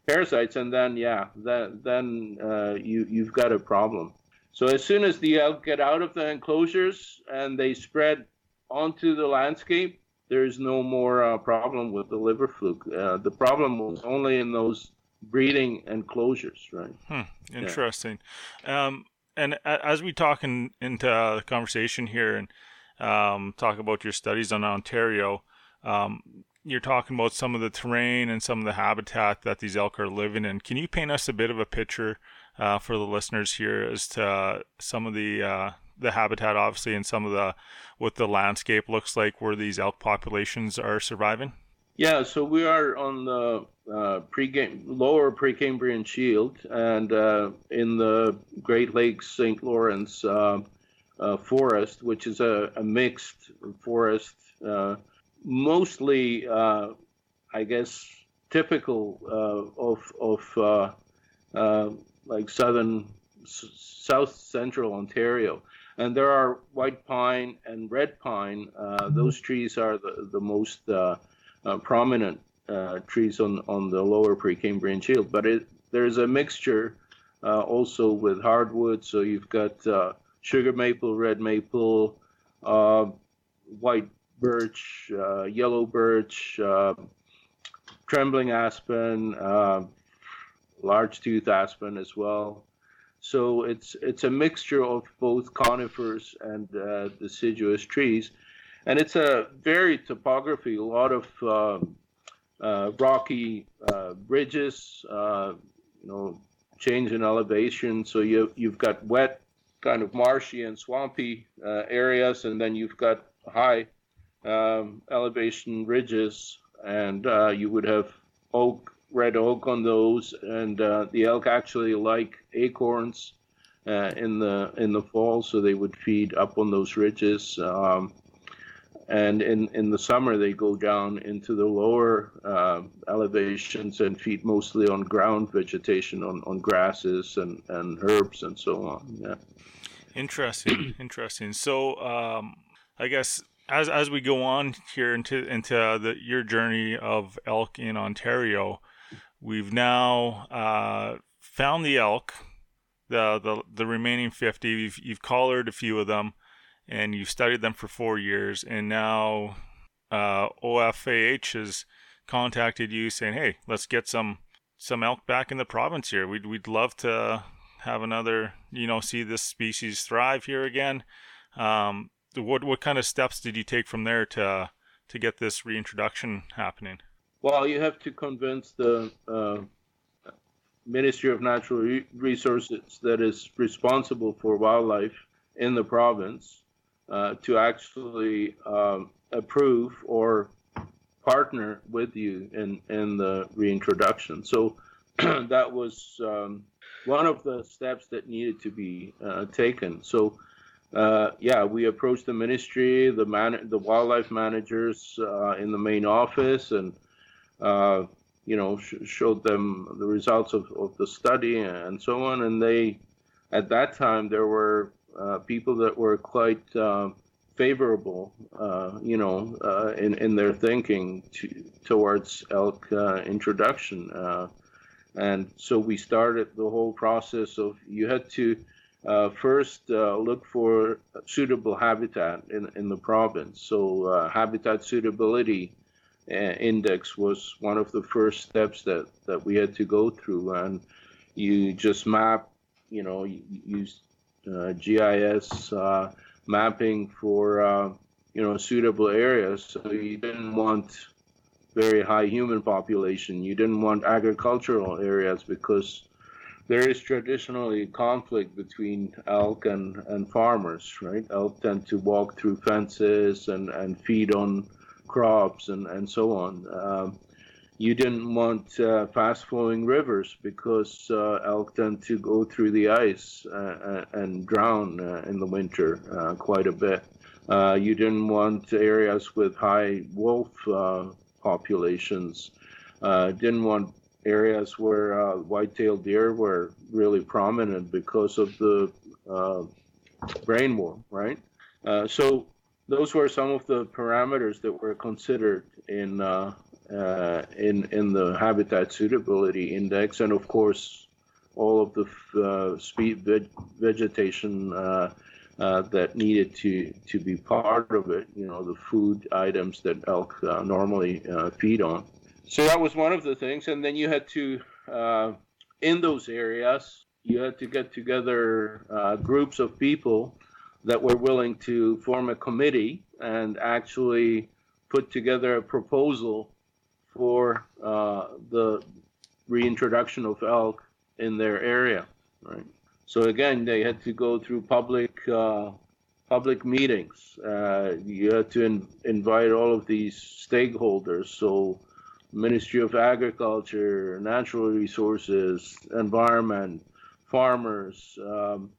parasites, and then yeah, then then uh, you you've got a problem. So as soon as the elk get out of the enclosures and they spread onto the landscape, there's no more uh, problem with the liver fluke. Uh, the problem was only in those breeding enclosures, right? Hmm, interesting. Yeah. Um, and as we talk in, into the conversation here and um, talk about your studies on Ontario, um, you're talking about some of the terrain and some of the habitat that these elk are living in. Can you paint us a bit of a picture uh, for the listeners here as to uh, some of the uh, the habitat, obviously, and some of the what the landscape looks like where these elk populations are surviving? Yeah, so we are on the uh, pre lower Precambrian Shield and uh, in the Great Lakes St. Lawrence uh, uh, forest, which is a, a mixed forest, uh, mostly, uh, I guess, typical of of like southern, south central Ontario and there are white pine and red pine. Uh, mm-hmm. those trees are the, the most prominent uh, trees on, on the lower Precambrian Shield. But it, there's a mixture uh, also with hardwood. So you've got uh, sugar maple, red maple, white birch, yellow birch, trembling aspen, uh, large tooth aspen as well. So it's it's a mixture of both conifers and uh, deciduous trees, and it's a varied topography. A lot of um, uh, rocky uh, ridges, uh, you know, change in elevation. So you you've got wet, kind of marshy and swampy uh, areas, and then you've got high um, elevation ridges, and uh, you would have oak, red oak on those, and uh, the elk actually like acorns in the in the fall, so they would feed up on those ridges. Um, and in, in the summer, they go down into the lower uh, elevations and feed mostly on ground vegetation, on, on grasses and, and herbs and so on. Yeah. Interesting, [clears throat] interesting. So, um, I guess as as we go on here into into the your journey of elk in Ontario, we've now uh, found the elk, the the the remaining fifty. You've you've collared a few of them, and you've studied them for four years, and now uh, OFAH has contacted you saying, "Hey, let's get some some elk back in the province here. We'd we'd love to have another, you know, see this species thrive here again." Um, what what kind of steps did you take from there to to get this reintroduction happening? Well, you have to convince the uh, Ministry of Natural Resources that is responsible for wildlife in the province uh, to actually um, approve or partner with you in in the reintroduction. So [clears throat] that was um, one of the steps that needed to be uh, taken. So uh, yeah, we approached the ministry, the man, the wildlife managers uh, in the main office, and uh, you know sh- showed them the results of, of the study and so on. And they, at that time, there were uh, people that were quite uh, favorable, uh, you know, in in their thinking to, towards elk introduction. and so we started the whole process of you had to uh, first uh, look for suitable habitat in, in the province. So uh, habitat suitability uh, index was one of the first steps that, that we had to go through. And you just map, you know, you uh, GIS uh, mapping for, you know, suitable areas. So you didn't want very high human population. You didn't want agricultural areas because there is traditionally conflict between elk and, and farmers, right? Elk tend to walk through fences and, and feed on crops and, and so on. Um, you didn't want uh, fast flowing rivers because uh, elk tend to go through the ice uh, uh and drown uh, in the winter uh, quite a bit. you didn't want areas with high wolf populations. didn't want areas where white-tailed deer were really prominent because of the uh, brainworm, right? So those were some of the parameters that were considered in uh, uh, in in the habitat suitability index, and of course, all of the uh, speed veg- vegetation. that needed to, to be part of it, you know, the food items that elk normally feed on. So that was one of the things, and then you had to, uh, in those areas, you had to get together uh, groups of people that were willing to form a committee and actually put together a proposal for uh, the reintroduction of elk in their area. Right. So again, they had to go through public uh, public meetings. Uh, you had to in, invite all of these stakeholders. So Ministry of Agriculture, Natural Resources, Environment, farmers, um,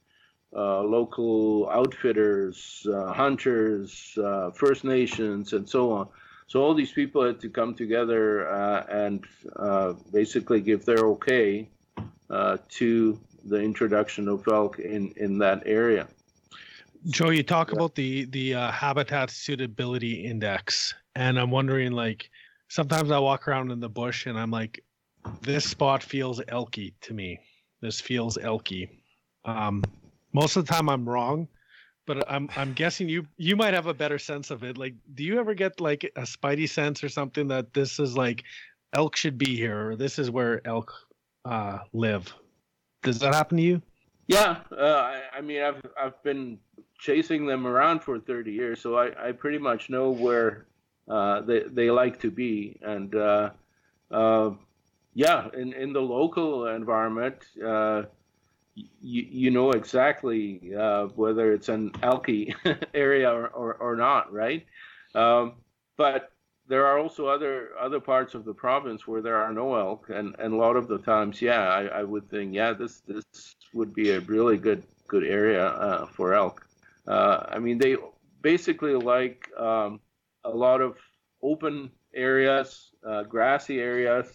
uh, local outfitters, uh, hunters, uh, First Nations, and so on. So all these people had to come together uh, and uh, basically give their okay uh, to the introduction of elk in, in that area. Joe, you talk yeah. about the the habitat suitability index, and I'm wondering like sometimes I walk around in the bush and I'm like, this spot feels elky to me. This feels elky. Um, most of the time I'm wrong, but I'm I'm guessing you you might have a better sense of it. Like, do you ever get like a spidey sense or something that this is like elk should be here, or this is where elk uh, live. Does that happen to you? Yeah, uh, I, I, mean, I've I've been chasing them around for 30 years, so I, I pretty much know where uh, they they like to be, and uh, uh yeah, in in the local environment, uh, you you know exactly uh, whether it's an elky [laughs] area or, or, or not, right? Um, but there are also other other parts of the province where there are no elk, and, and a lot of the times, yeah, I, I would think, yeah, this this would be a really good good area uh, for elk. Uh, I mean, they basically like um, a lot of open areas, uh, grassy areas,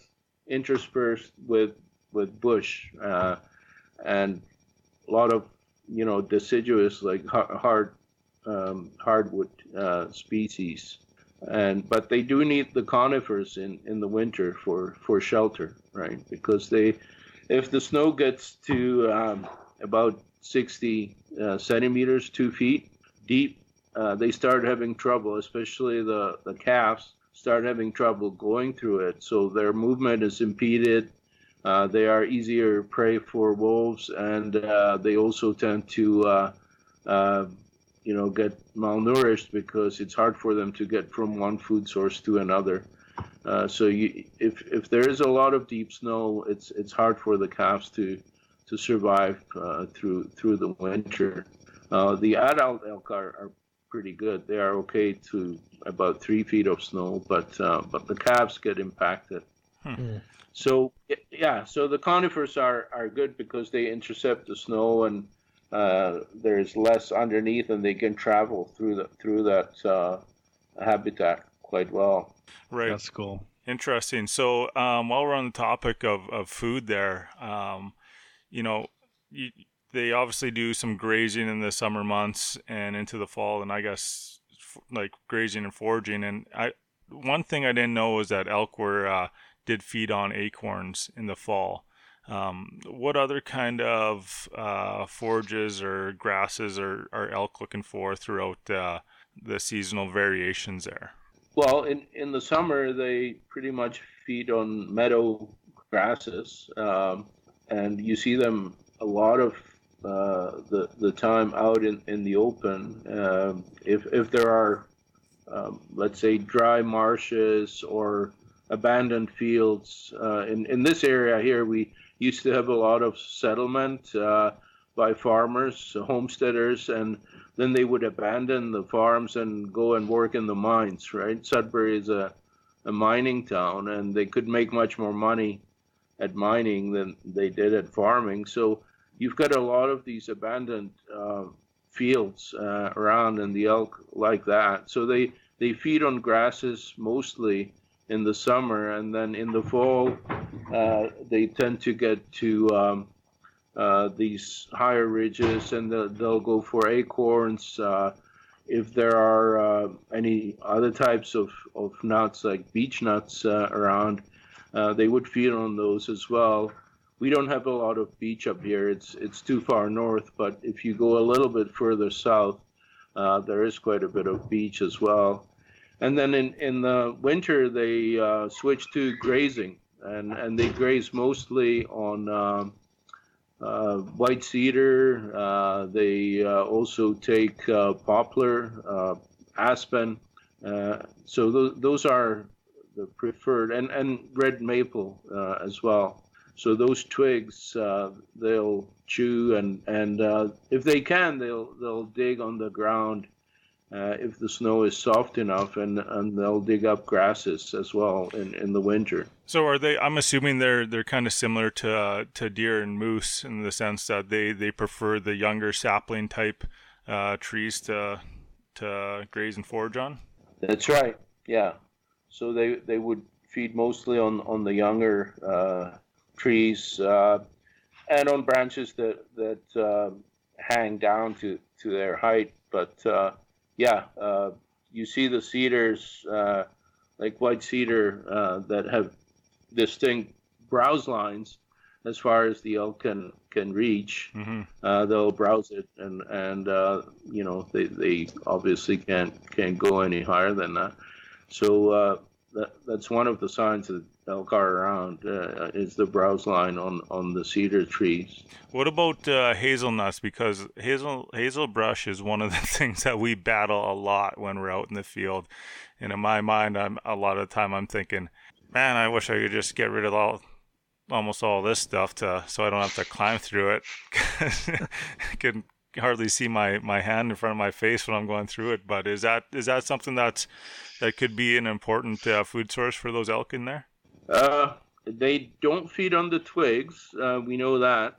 interspersed with with bush, uh, and a lot of you know deciduous like hard um, hardwood uh, species. And but they do need the conifers in in the winter for for shelter right? Because they if the snow gets to um, about 60 uh, centimeters two feet deep uh, they start having trouble especially the the calves start having trouble going through it. So their movement is impeded uh, they are easier prey for wolves and uh, they also tend to uh, uh, you know get malnourished because it's hard for them to get from one food source to another. Uh, so you, if if there is a lot of deep snow, it's it's hard for the calves to to survive through through the winter. The adult elk are, are pretty good. They are okay to about three feet of snow, but but the calves get impacted. Hmm. So yeah, so the conifers are, are good because they intercept the snow and uh, there's less underneath, and they can travel through the through that uh, habitat quite well. Right, that's cool. Interesting. So um, while we're on the topic of, of food, there, um, you know, you, they obviously do some grazing in the summer months and into the fall, and I guess like grazing and foraging. And I one thing I didn't know was that elk were uh, did feed on acorns in the fall. Um, what other kind of uh, forages or grasses are, are elk looking for throughout uh, the seasonal variations there? Well, in, in the summer, they pretty much feed on meadow grasses, um, and you see them a lot of uh, the the time out in, in the open. Um, if if there are, um, let's say, dry marshes or abandoned fields uh, in in this area here, we used to have a lot of settlement uh, by farmers, homesteaders, and then they would abandon the farms and go and work in the mines, right? Sudbury is a, a mining town, and they could make much more money at mining than they did at farming. So you've got a lot of these abandoned uh, fields uh, around, and the elk like that. So they, they feed on grasses mostly in the summer, and then in the fall, uh, they tend to get to um, uh, these higher ridges, and the, they'll go for acorns. Uh, if there are uh, any other types of, of nuts, like beech nuts, uh, around, uh, they would feed on those as well. We don't have a lot of beech up here; it's it's too far north. But if you go a little bit further south, there is quite a bit of beech as well and then in, in the winter they uh, switch to grazing. And, and they graze mostly on um, uh, white cedar. Uh, they uh, also take uh, poplar uh, aspen. So th- those are the preferred and, and red maple as well. So those twigs they'll chew and, and if they can they'll they'll dig on the ground uh, if the snow is soft enough, and, and they'll dig up grasses as well in, in the winter. So are they? I'm assuming they're they're kind of similar to uh, to deer and moose in the sense that they, they prefer the younger sapling type uh, trees to to graze and forage on. That's right. Yeah. So they they would feed mostly on on the younger uh, trees uh, and on branches that that uh, hang down to to their height, but yeah, uh, you see the cedars, uh, like white cedar, uh, that have distinct browse lines as far as the elk can can reach. Mm-hmm. Uh, they'll browse it, and and uh, you know they, they obviously can't can't go any higher than that. So uh, that, that's one of the signs that elk are around uh, is the browse line on on the cedar trees. What about uh, hazelnuts? Because hazel hazel brush is one of the [laughs] things that we battle a lot when we're out in the field. And in my mind, I'm a lot of the time I'm thinking, man, I wish I could just get rid of all almost all this stuff to so I don't have to climb through it. [laughs] I can hardly see my my hand in front of my face when I'm going through it. But is that is that something that's that could be an important uh, food source for those elk in there? Uh, they don't feed on the twigs. Uh, we know that.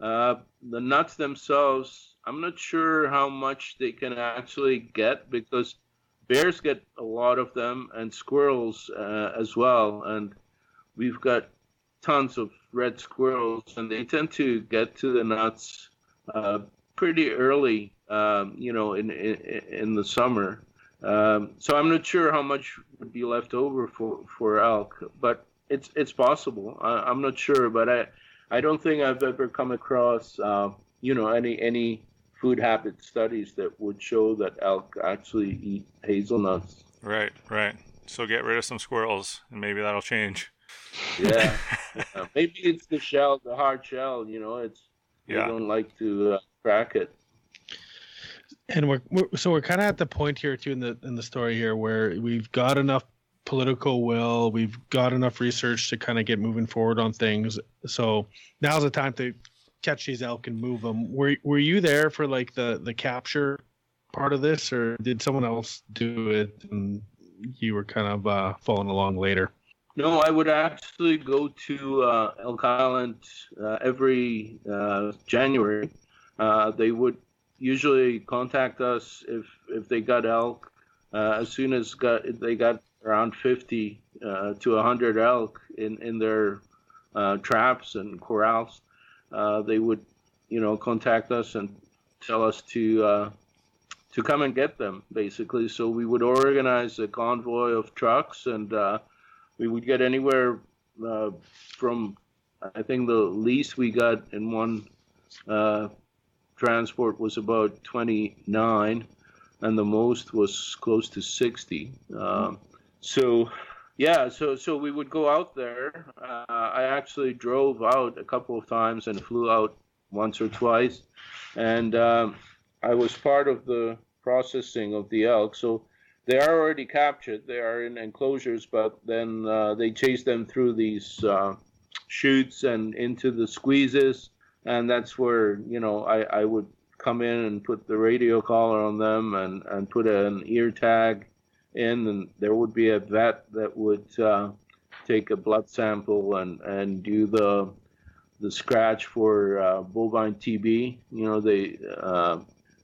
Uh, the nuts themselves, I'm not sure how much they can actually get because bears get a lot of them and squirrels uh, as well. And we've got tons of red squirrels, and they tend to get to the nuts uh, pretty early, um, you know, in, in, in the summer. Um, so I'm not sure how much would be left over for, for elk, but it's it's possible. I, am not sure, but I I don't think I've ever come across uh, you know any any food habit studies that would show that elk actually eat hazelnuts. Right, right. So get rid of some squirrels, and maybe that'll change. Yeah, yeah. [laughs] maybe it's the shell, the hard shell. You know, it's yeah. they don't like to uh, crack it and we're, we're so we're kind of at the point here too in the in the story here where we've got enough political will we've got enough research to kind of get moving forward on things. So now's the time to catch these elk and move them were, were you there for like the the capture part of this or did someone else do it and you were kind of uh, following along later? No, I would actually go to uh, Elk Island uh, every uh, January. Uh, they would usually contact us if if they got elk. Uh, as soon as got they got around 50 uh, to 100 elk in in their uh, traps and corrals, uh, they would you know contact us and tell us to uh, to come and get them basically. So we would organize a convoy of trucks and uh, we would get anywhere from I think the least we got in one transport was about 29, and the most was close to 60. Um, so, yeah, so so we would go out there. Uh, I actually drove out a couple of times and flew out once or twice, and um, I was part of the processing of the elk. So they are already captured. They are in enclosures, but then uh, they chase them through these uh, and into the squeezes and that's where you know I, I would come in and put the radio collar on them and, and put an ear tag in and there would be a vet that would uh, take a blood sample and, and do the the scratch for uh, bovine TB. You know, they uh,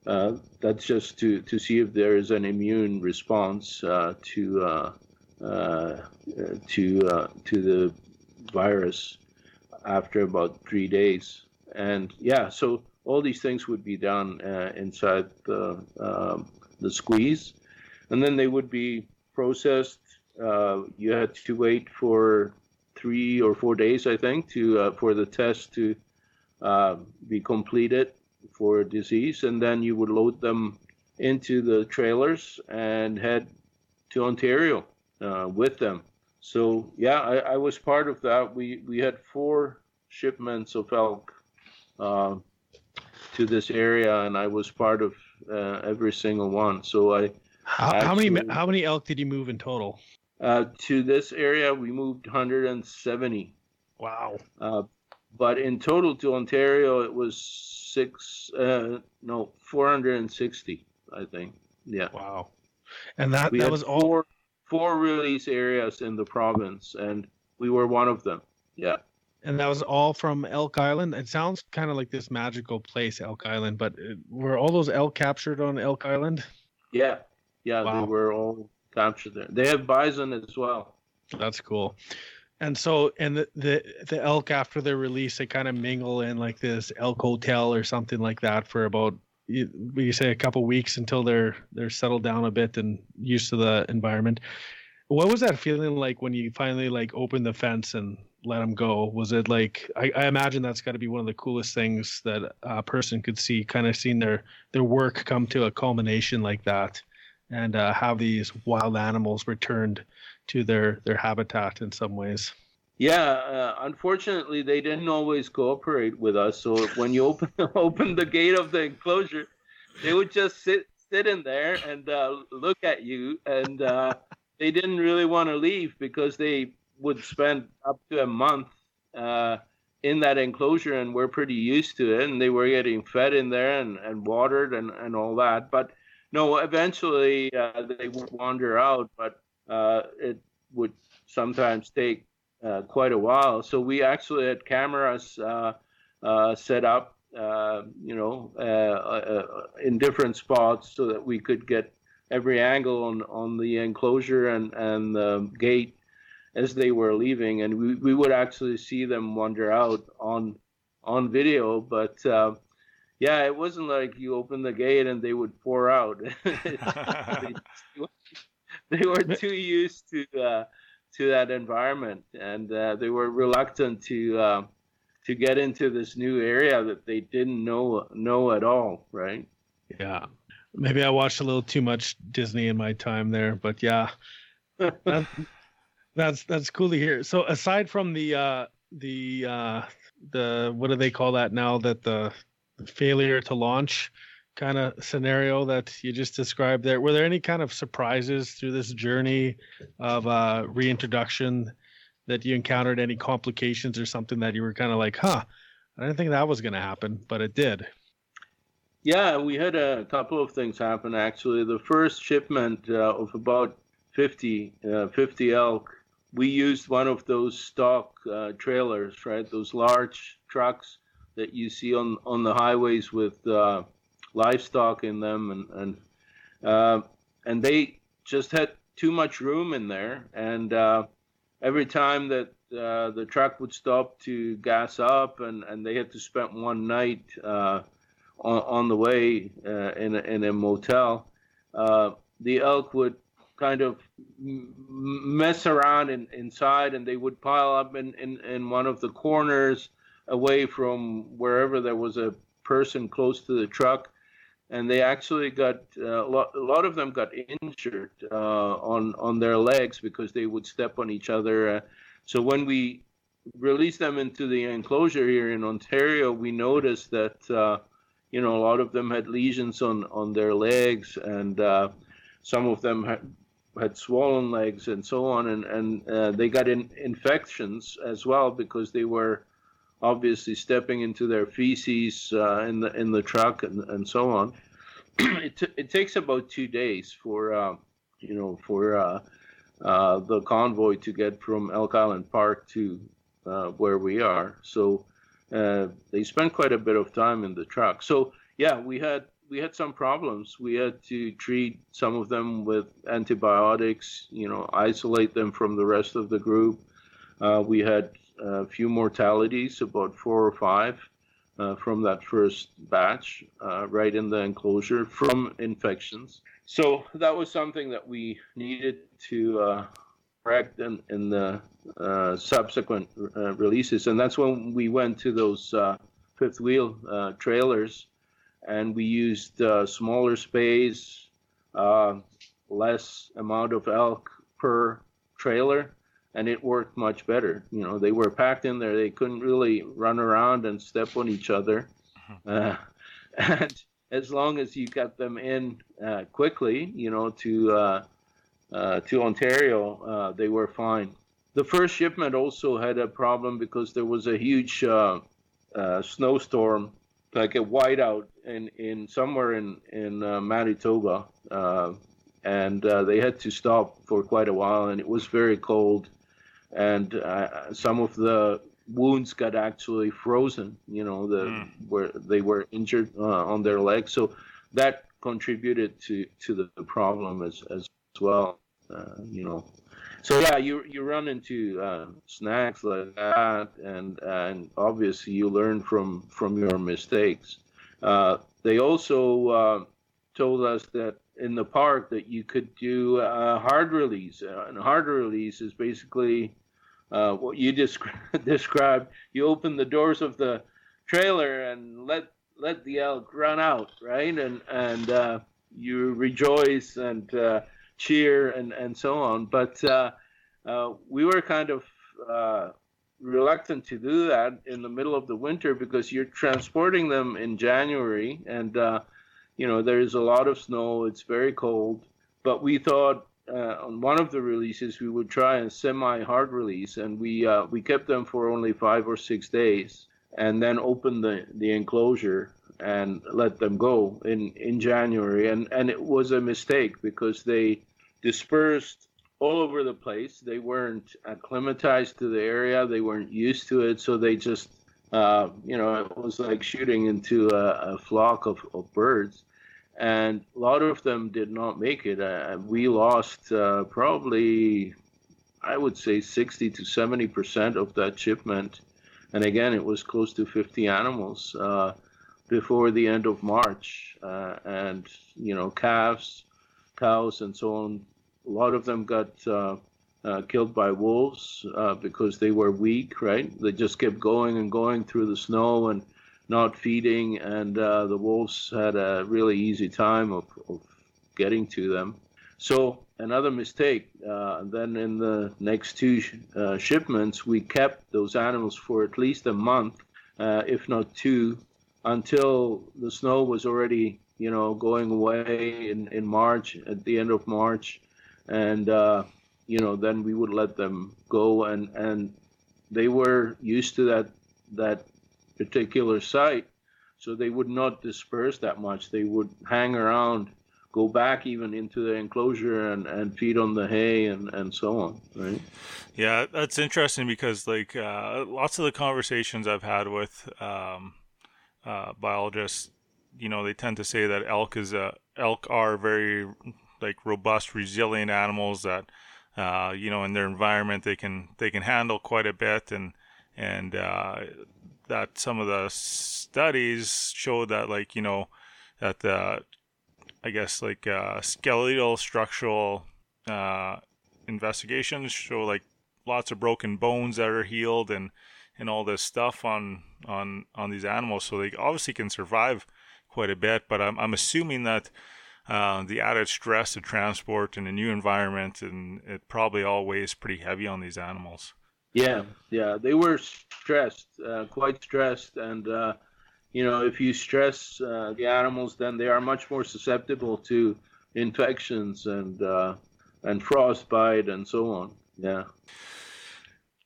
uh, that's just to, to see if there is an immune response uh, to uh, to to the virus after about three days and yeah, so all these things would be done uh, inside the um, the squeeze, and then they would be processed. Uh, you had to wait for three or four days, I think, to uh, for the test to uh, be completed for a disease, and then you would load them into the trailers and head to Ontario uh, with them. So yeah, I, I was part of that. We we had four shipments of elk uh, to this area, and I was part of uh, every single one. So I. How, actually, how, many how many elk did you move in total? Uh, to this area, we moved 170. Wow. Uh, but in total to Ontario, it was six. Uh, no, 460. I think. Yeah. Wow. And that we that was all four, four release areas in the province, and we were one of them. Yeah. And that was all from Elk Island. It sounds kind of like this magical place, Elk Island, but uh, were all those elk captured on Elk Island? Yeah, yeah, wow. they were all captured there. They have bison as well. That's cool. And so, and the the, the elk after their release, they kind of mingle in like this elk hotel or something like that for about you, you say a couple weeks until they're they're settled down a bit and used to the environment. What was that feeling like when you finally like opened the fence and let him go? Was it like I, I imagine that's got to be one of the coolest things that a person could see, kind of seeing their their work come to a culmination like that. and uh, have these wild animals returned to their their habitat in some ways. Yeah, uh, unfortunately, they didn't always cooperate with us. So when you open [laughs] open the gate of the enclosure, they would just sit sit in there and uh, look at you, and uh, they didn't really want to leave because they would spend up to a month uh, in that enclosure, and we're pretty used to it. And they were getting fed in there and, and watered and, and all that. But no, eventually uh, they would wander out, but uh, it would sometimes take uh, quite a while. So we actually had cameras uh, uh, set up, you know, in different spots so that we could get every angle on, on the enclosure and, and the gate as they were leaving. And we, we would actually see them wander out on on video. But uh, yeah, it wasn't like you open the gate and they would pour out. [laughs] they, were too used to uh, to that environment, and uh, they were reluctant to uh, to get into this new area that they didn't know know at all. Right? Yeah. Maybe I watched a little too much Disney in my time there, but yeah, that, [laughs] that's that's cool to hear. So aside from the uh, the uh, the what do they call that now? That the failure to launch kind of scenario that you just described there. Were there any kind of surprises through this journey of uh, reintroduction that you encountered? Any complications or something that you were kind of like, huh, I didn't think that was going to happen, but it did. Yeah, we had a couple of things happen actually. The first shipment uh, of about 50, uh, 50 elk, we used one of those stock uh, trailers, right? Those large trucks that you see on, on the highways with uh, livestock in them, and and uh, and they just had too much room in there. And uh, every time that uh, the truck would stop to gas up, and, and they had to spend one night uh, on, on the way in a, in a motel, the elk would kind of mess around in, inside, and they would pile up in, in, in one of the corners away from wherever there was a person close to the truck and they actually got uh, a, lot, a lot of them got injured uh, on on their legs because they would step on each other. Uh, so when we released them into the enclosure here in Ontario, we noticed that uh, you know a lot of them had lesions on on their legs, and uh, some of them had had swollen legs and so on, and and uh, they got in, infections as well because they were obviously stepping into their feces uh, in the in the truck and, and so on. [clears throat] it, t- it takes about two days for uh, you know for uh, uh, the convoy to get from Elk Island Park to uh, where we are. So they spent quite a bit of time in the truck. So yeah, we had we had some problems. We had to treat some of them with antibiotics. You know, isolate them from the rest of the group. we had a few mortalities, about four or five, uh, from that first batch, uh, right in the enclosure from infections. So that was something that we needed to uh, correct in, in the uh, subsequent uh, releases, and that's when we went to those uh, fifth wheel trailers, and we used smaller space, less amount of elk per trailer and it worked much better. You know, they were packed in there; they couldn't really run around and step on each other. Uh-huh. Uh, [laughs] and as long as you got them in uh, quickly, you know, to uh, uh to Ontario, uh, they were fine. The first shipment also had a problem because there was a huge uh, snowstorm, like a whiteout, in, in somewhere in in Manitoba, and they had to stop for quite a while, and it was very cold and uh, some of the wounds got actually frozen. You know, the mm. where they were injured uh, on their legs, so that contributed to to the, problem as as well. Uh, you know, so yeah, you you run into uh, snacks like that, and and obviously you learn from from your mistakes. Uh, they also uh, told us that in the park that you could do a hard release, and hard release is basically uh, what you descri- [laughs] described. You open the doors of the trailer and let let the elk run out, right? And and uh, you rejoice and uh, cheer and and so on. But uh, uh, we were kind of uh, reluctant to do that in the middle of the winter because you're transporting them in January and uh, you know there's a lot of snow. It's very cold. But we thought uh, on one of the releases we would try a semi-hard release, and we uh, we kept them for only five or six days, and then opened the the enclosure and let them go in in January, and and it was a mistake because they dispersed all over the place. They weren't acclimatized to the area. They weren't used to it, so they just uh, you know it was like shooting into a, a flock of, of birds and a lot of them did not make it. Uh, we lost uh, probably, I would say, 60 to 70 percent of that shipment, and again, it was close to 50 animals uh, before the end of March, uh, and you know, calves, cows, and so on. A lot of them got uh, uh, killed by wolves because they were weak. Right? They just kept going and going through the snow and not feeding, and uh, the wolves had a really easy time of, of getting to them. So another mistake. Uh, then in the next two sh- uh, shipments, we kept those animals for at least a month, uh, if not two, until the snow was already, you know, going away in, in March, at the end of March, and uh, you know, then we would let them go, and and they were used to that that particular site. So they would not disperse that much. They would hang around, go back even into the enclosure and, and feed on the hay and, and so on, right? Yeah, that's interesting because like uh, lots of the conversations I've had with um, uh, biologists, you know, they tend to say that elk is a elk are very like robust, resilient animals that uh, you know in their environment they can they can handle quite a bit. And and uh, that some of the studies show that like you know that the I guess like uh, skeletal structural uh, investigations show like lots of broken bones that are healed and and all this stuff on on on these animals so they obviously can survive quite a bit but I'm, I'm assuming that uh, the added stress of transport in a new environment and it probably all weighs pretty heavy on these animals yeah, yeah, they were stressed, uh, quite stressed, and uh, you know, if you stress uh, the animals, then they are much more susceptible to infections and uh, and frostbite and so on. Yeah.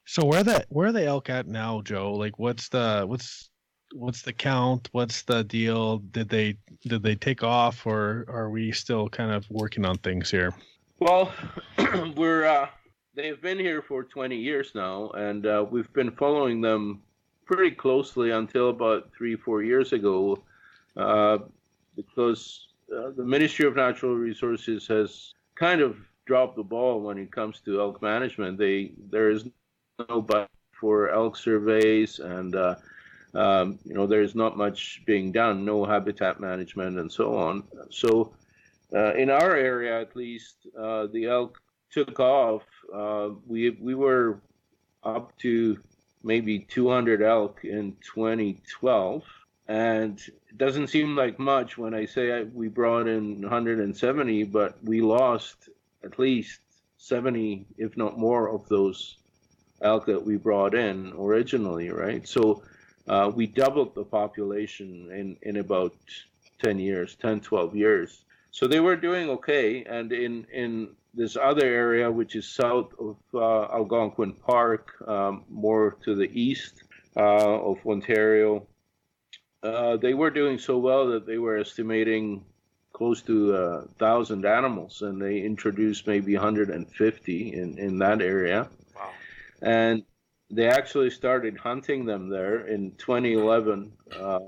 So where the where are the elk at now, Joe? Like, what's the what's what's the count? What's the deal? Did they did they take off, or are we still kind of working on things here? Well, [clears throat] we're uh, they've been here for 20 years now, and uh, we've been following them pretty closely until about three, four years ago, uh, because uh, the Ministry of Natural Resources has kind of dropped the ball when it comes to elk management. They there is no budget for elk surveys, and uh, um, you know there's not much being done, no habitat management, and so on. So. Uh, in our area, at least, uh, the elk took off, uh, we we were up to maybe 200 elk in 2012, and it doesn't seem like much when I say we brought in 170, but we lost at least 70, if not more, of those elk that we brought in originally, right? So uh, we doubled the population in in about 10 years, 10, 12 years. So they were doing okay, and in in this other area, which is south of uh, Algonquin Park, um, more to the east uh, of Ontario. Uh, they were doing so well that they were estimating close to a thousand animals, and they introduced maybe 150 in, in that area. And they actually started hunting them there in 2011. Uh,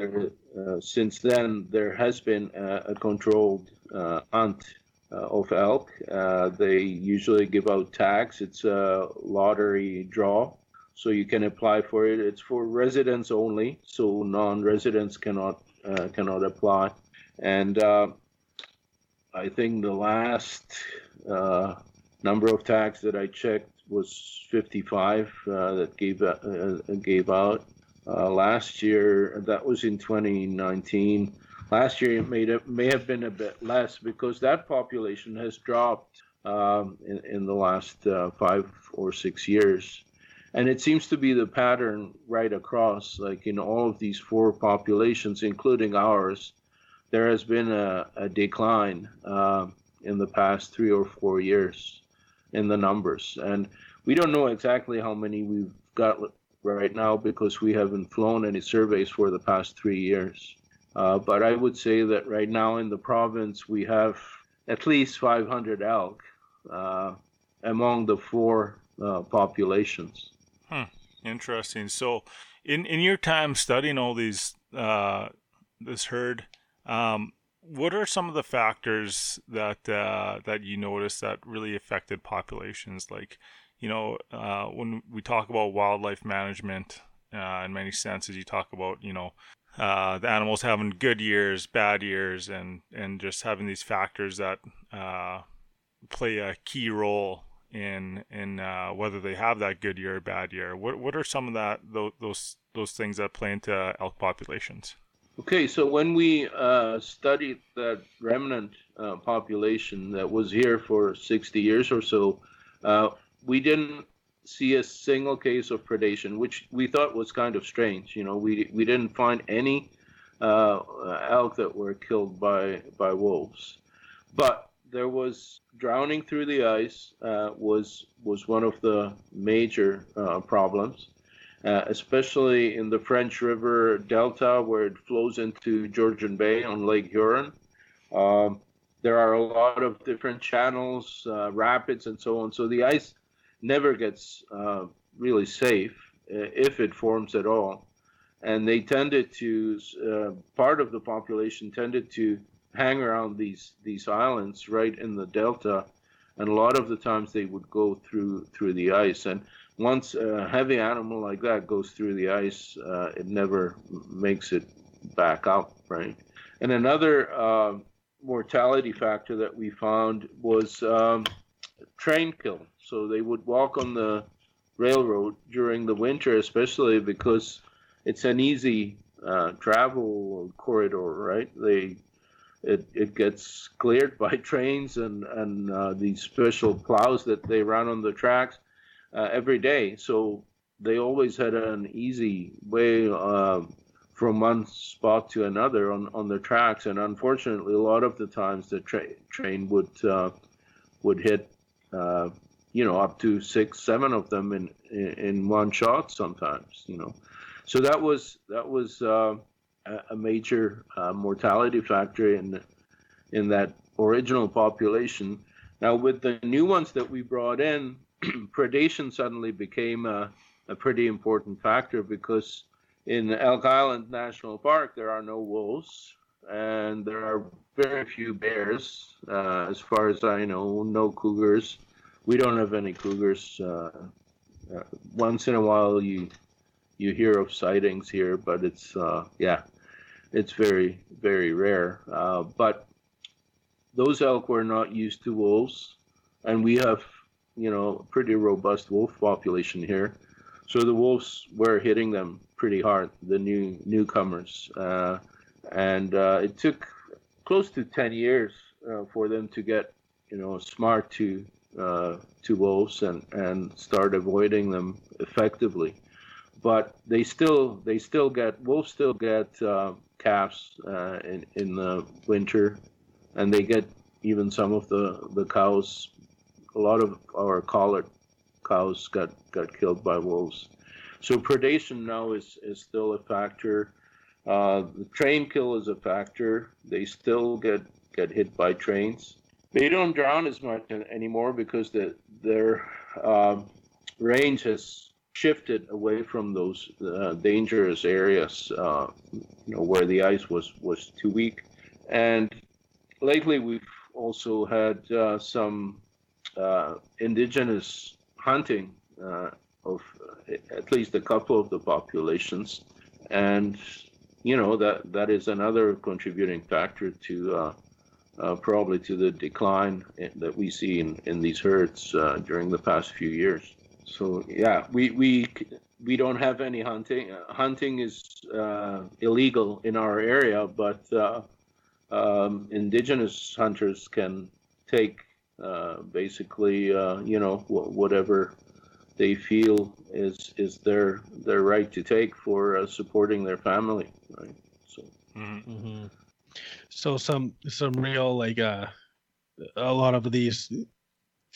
uh, since then, there has been a, a controlled uh, hunt uh, of elk. Uh, they usually give out tags. It's a lottery draw, so you can apply for it. It's for residents only, so non-residents cannot uh, cannot apply. And I think the last number of tags that I checked was 55 uh, that gave uh, gave out uh, last year. That was in 2019. last year it may have, may have been a bit less because that population has dropped um, in, in the last uh, five or six years. And it seems to be the pattern right across, like in all of these four populations, including ours, there has been a, a decline uh, in the past three or four years in the numbers. And we don't know exactly how many we've got right now because we haven't flown any surveys for the past three years. Uh, but I would say that right now in the province we have at least 500 elk uh, among the four uh, populations. Hmm. Interesting. So, in in your time studying all these uh, this herd, um, what are some of the factors that uh, that you noticed that really affected populations? Like, you know, uh, when we talk about wildlife management, uh, in many senses, you talk about, you know, uh, the animals having good years, bad years, and and just having these factors that uh, play a key role in in uh, whether they have that good year or bad year. What what are some of that those those, those things that play into elk populations? Okay, so when we uh, studied that remnant uh, population that was here for 60 years or so, uh, we didn't see a single case of predation, which we thought was kind of strange. You know, we we didn't find any uh, elk that were killed by by wolves, but there was drowning through the ice uh, was was one of the major uh, problems, uh, especially in the French River Delta where it flows into Georgian Bay on Lake Huron. Um, there are a lot of different channels, uh, rapids, and so on. So the ice never gets uh, really safe uh, if it forms at all. And they tended to, uh, part of the population tended to hang around these, these islands right in the delta. And a lot of the times they would go through through the ice. And once a heavy animal like that goes through the ice, uh, it never makes it back up, right? And another uh, mortality factor that we found was um, train kill. So they would walk on the railroad during the winter, especially because it's an easy uh, travel corridor, right? They it, it gets cleared [laughs] by trains and and uh, these special plows that they run on the tracks uh, every day. So they always had an easy way uh, from one spot to another on, on the tracks. And unfortunately, a lot of the times the tra- train would uh, would hit uh, you know, up to six, seven of them in in one shot sometimes. You know, so that was that was uh, a major uh, mortality factor in in that original population. Now, with the new ones that we brought in, [clears throat] predation suddenly became a, a pretty important factor because in Elk Island National Park there are no wolves and there are very few bears, uh, as far as I know, no cougars we don't have any cougars. Uh, uh, once in a while, you you hear of sightings here, but it's uh, yeah, it's very very rare. Uh, but those elk were not used to wolves, and we have you know pretty robust wolf population here, so the wolves were hitting them pretty hard, the new newcomers, uh, and uh, it took close to ten years for them to get you know smart to uh, to wolves and, and start avoiding them effectively. But they still they still get wolves still get uh, calves uh, in in the winter, and they get even some of the the cows. A lot of our collared cows got got killed by wolves. So predation now is is still a factor. Uh, the train kill is a factor. They still get get hit by trains. They don't drown as much anymore because the, their uh, range has shifted away from those uh, dangerous areas, uh, you know, where the ice was was too weak. And lately, we've also had uh, some indigenous hunting uh, of at least a couple of the populations, and you know that that is another contributing factor to uh, probably to the decline that we see in, in these herds uh, during the past few years. So yeah, we we we don't have any hunting. Uh, hunting is uh, illegal in our area, but uh, um, indigenous hunters can take uh, basically, uh, you know, wh- whatever they feel is is their their right to take for uh, supporting their family, right? So. Mm-hmm. mm-hmm. So some some real like uh, a lot of these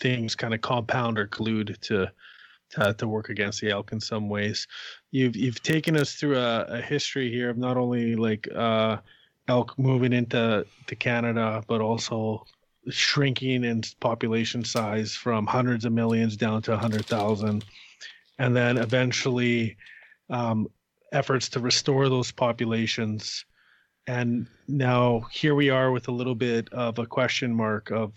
things kind of compound or collude to to, to work against the elk in some ways. You've you've taken us through a, a history here of not only like uh, elk moving into to Canada, but also shrinking in population size from hundreds of millions down to 100,000. And then eventually um, efforts to restore those populations. And now here we are with a little bit of a question mark of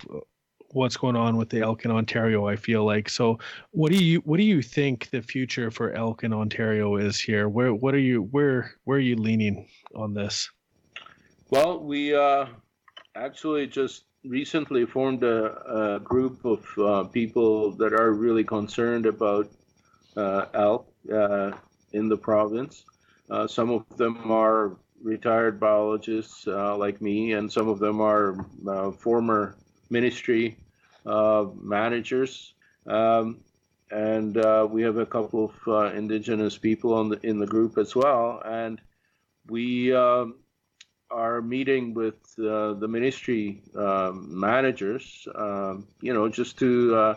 what's going on with the elk in Ontario. I feel like so. What do you what do you think the future for elk in Ontario is here? Where what are you where where are you leaning on this? Well, we uh, actually just recently formed a, a group of uh, people that are really concerned about uh, elk uh, in the province. Uh, some of them are retired biologists uh, like me, and some of them are former ministry managers. Um, and we have a couple of indigenous people the, in the group as well. And we um, are meeting with uh, the ministry um, managers, um, you know, just to uh,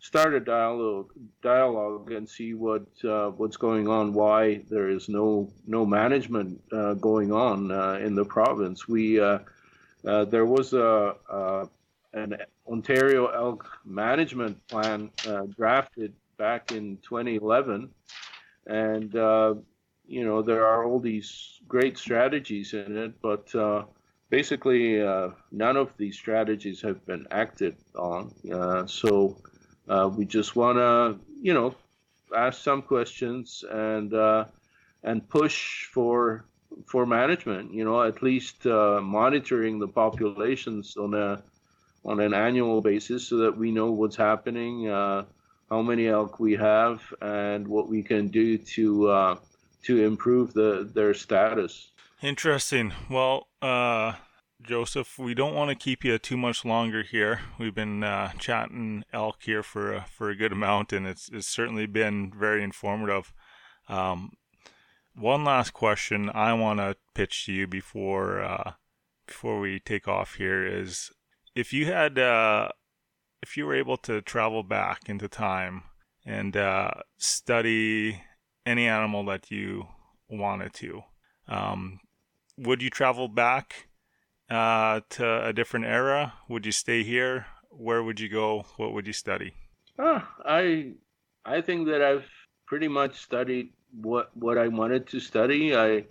start a dialogue, dialogue, and see what uh, what's going on. Why there is no no management uh, going on uh, in the province. We uh, there was a, a, an Ontario elk management plan drafted back in 2011, and you know there are all these great strategies in it, but uh, basically uh, none of these strategies have been acted on. Uh, so uh, we just want to you know ask some questions and uh, and push for for management. You know, at least uh, monitoring the populations on a on an annual basis so that we know what's happening, how many elk we have, and what we can do to to improve the their status. Interesting. Well, uh, Joseph, we don't want to keep you too much longer here. We've been uh, chatting elk here for a, for a good amount, and it's it's certainly been very informative. Um, one last question I want to pitch to you before uh, before we take off here is if you had uh, if you were able to travel back into time and uh, study any animal that you wanted to. Um, would you travel back uh, to a different era? Would you stay here? Where would you go? What would you study? I I think that I've pretty much studied what what I wanted to study. I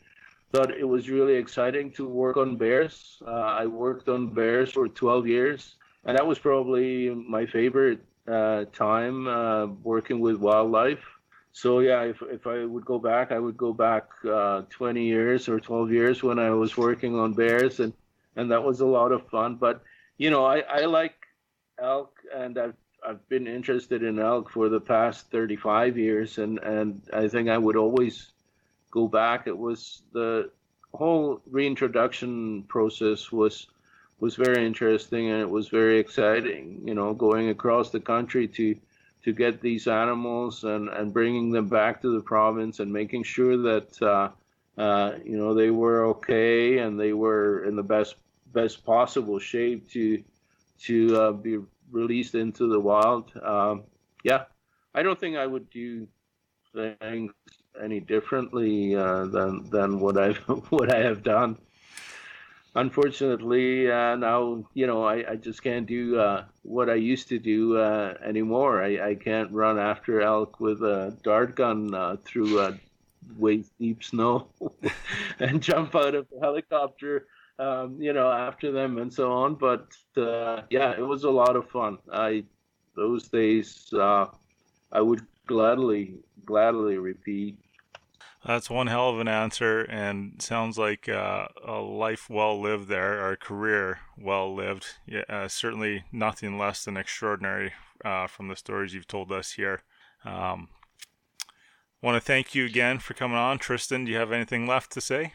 thought it was really exciting to work on bears. Uh, I worked on bears for 12 years, and that was probably my favorite uh, time uh, working with wildlife so yeah, if if I would go back, I would go back uh, 20 years or 12 years when I was working on bears, and and that was a lot of fun. But you know, I I like elk, and I've I've been interested in elk for the past 35 years, and and I think I would always go back. It was the whole reintroduction process was was very interesting and it was very exciting. You know, going across the country to to get these animals and, and bringing them back to the province and making sure that uh, uh, you know they were okay and they were in the best best possible shape to to uh, be released into the wild. Um, yeah, I don't think I would do things any differently uh, than than what I've [laughs] what I have done unfortunately uh, now you know I, I just can't do uh, what I used to do uh, anymore. I, I can't run after elk with a dart gun uh, through waist deep snow [laughs] and jump out of a helicopter, um, you know, after them and so on. But uh, yeah, it was a lot of fun. I those days uh, I would gladly gladly repeat. That's one hell of an answer, and sounds like uh, a life well lived there, or a career well lived. Yeah, uh, certainly nothing less than extraordinary uh, from the stories you've told us here. Um, want to thank you again for coming on, Tristan. Do you have anything left to say?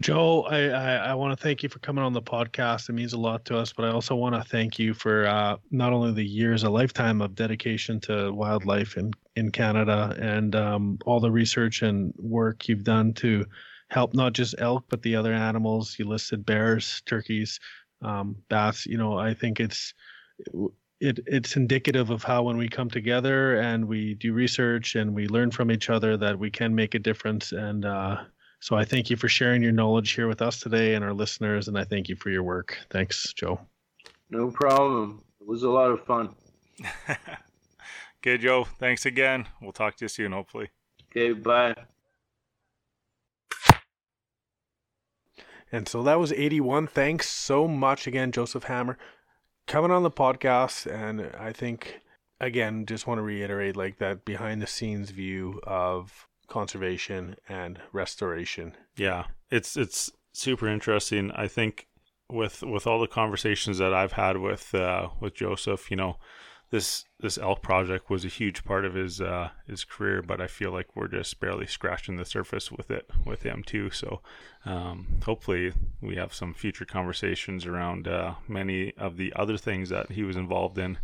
Joe, I, I, I want to thank you for coming on the podcast. It means a lot to us, but I also want to thank you for uh, not only the years, a lifetime of dedication to wildlife in, in Canada and um, all the research and work you've done to help not just elk, but the other animals. You listed bears, turkeys, um, bats. You know, I think it's it it's indicative of how when we come together and we do research and we learn from each other that we can make a difference and uh, so i thank you for sharing your knowledge here with us today and our listeners and i thank you for your work. Thanks joe. No problem. It was a lot of fun. [laughs] Okay joe thanks again. We'll talk to you soon hopefully. Okay bye. And so that was 81 thanks so much again Joseph Hamr coming on the podcast, and I think again, just want to reiterate like that behind the scenes view of conservation and restoration. Yeah, it's it's super interesting. I think with with all the conversations that I've had with uh, with Joseph, you know, this this elk project was a huge part of his uh, his career, but I feel like we're just barely scratching the surface with it with him too. So um, hopefully we have some future conversations around uh, many of the other things that he was involved in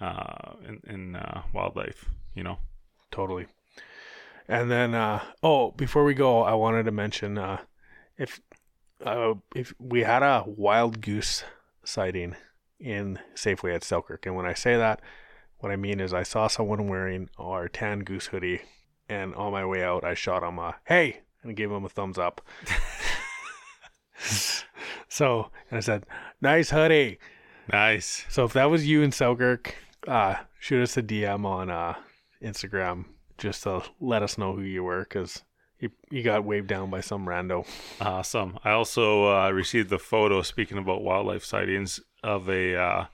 uh, in, in uh, wildlife. You know, totally. And then uh, oh, before we go, I wanted to mention uh, if if we had a wild goose sighting in Safeway at Selkirk. And when I say that, what I mean is I saw someone wearing our tan goose hoodie, and on my way out, I shot him a hey and gave him a thumbs up. [laughs] so, and I said, nice hoodie. Nice. So if that was you in Selkirk, uh, shoot us a DM on uh, Instagram just to let us know who you were because you, you got waved down by some rando. Awesome. I also uh, received the photo, speaking about wildlife sightings, of a uh,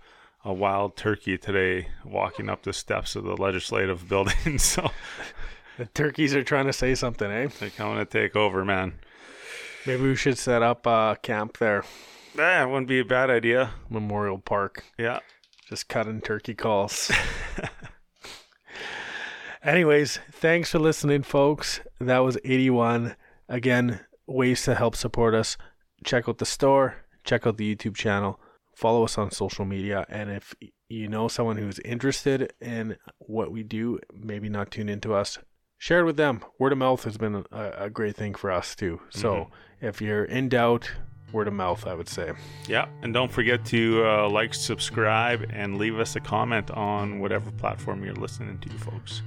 a wild turkey today walking up the steps of the legislative [laughs] building. so the turkeys are trying to say something, eh? They're coming to take over, man. Maybe we should set up a camp there. Yeah, wouldn't be a bad idea. Memorial Park. Yeah. Just cutting turkey calls. [laughs] Anyways, thanks for listening, folks. That was 81. Again, ways to help support us. Check out the store, check out the YouTube channel follow us on social media. And if you know someone who's interested in what we do, maybe not tune into us, share it with them. Word of mouth has been a, a great thing for us too. So mm-hmm. if you're in doubt, word of mouth, I would say. Yeah, and don't forget to uh, like, subscribe, and leave us a comment on whatever platform you're listening to, folks.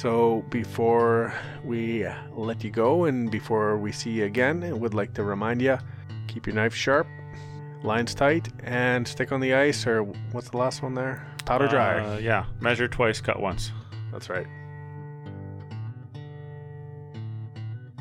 So before we let you go and before we see you again, I would like to remind you keep your knife sharp lines tight, and stick on the ice, or what's the last one there? Powder dry. Uh, yeah, measure twice, cut once. That's right.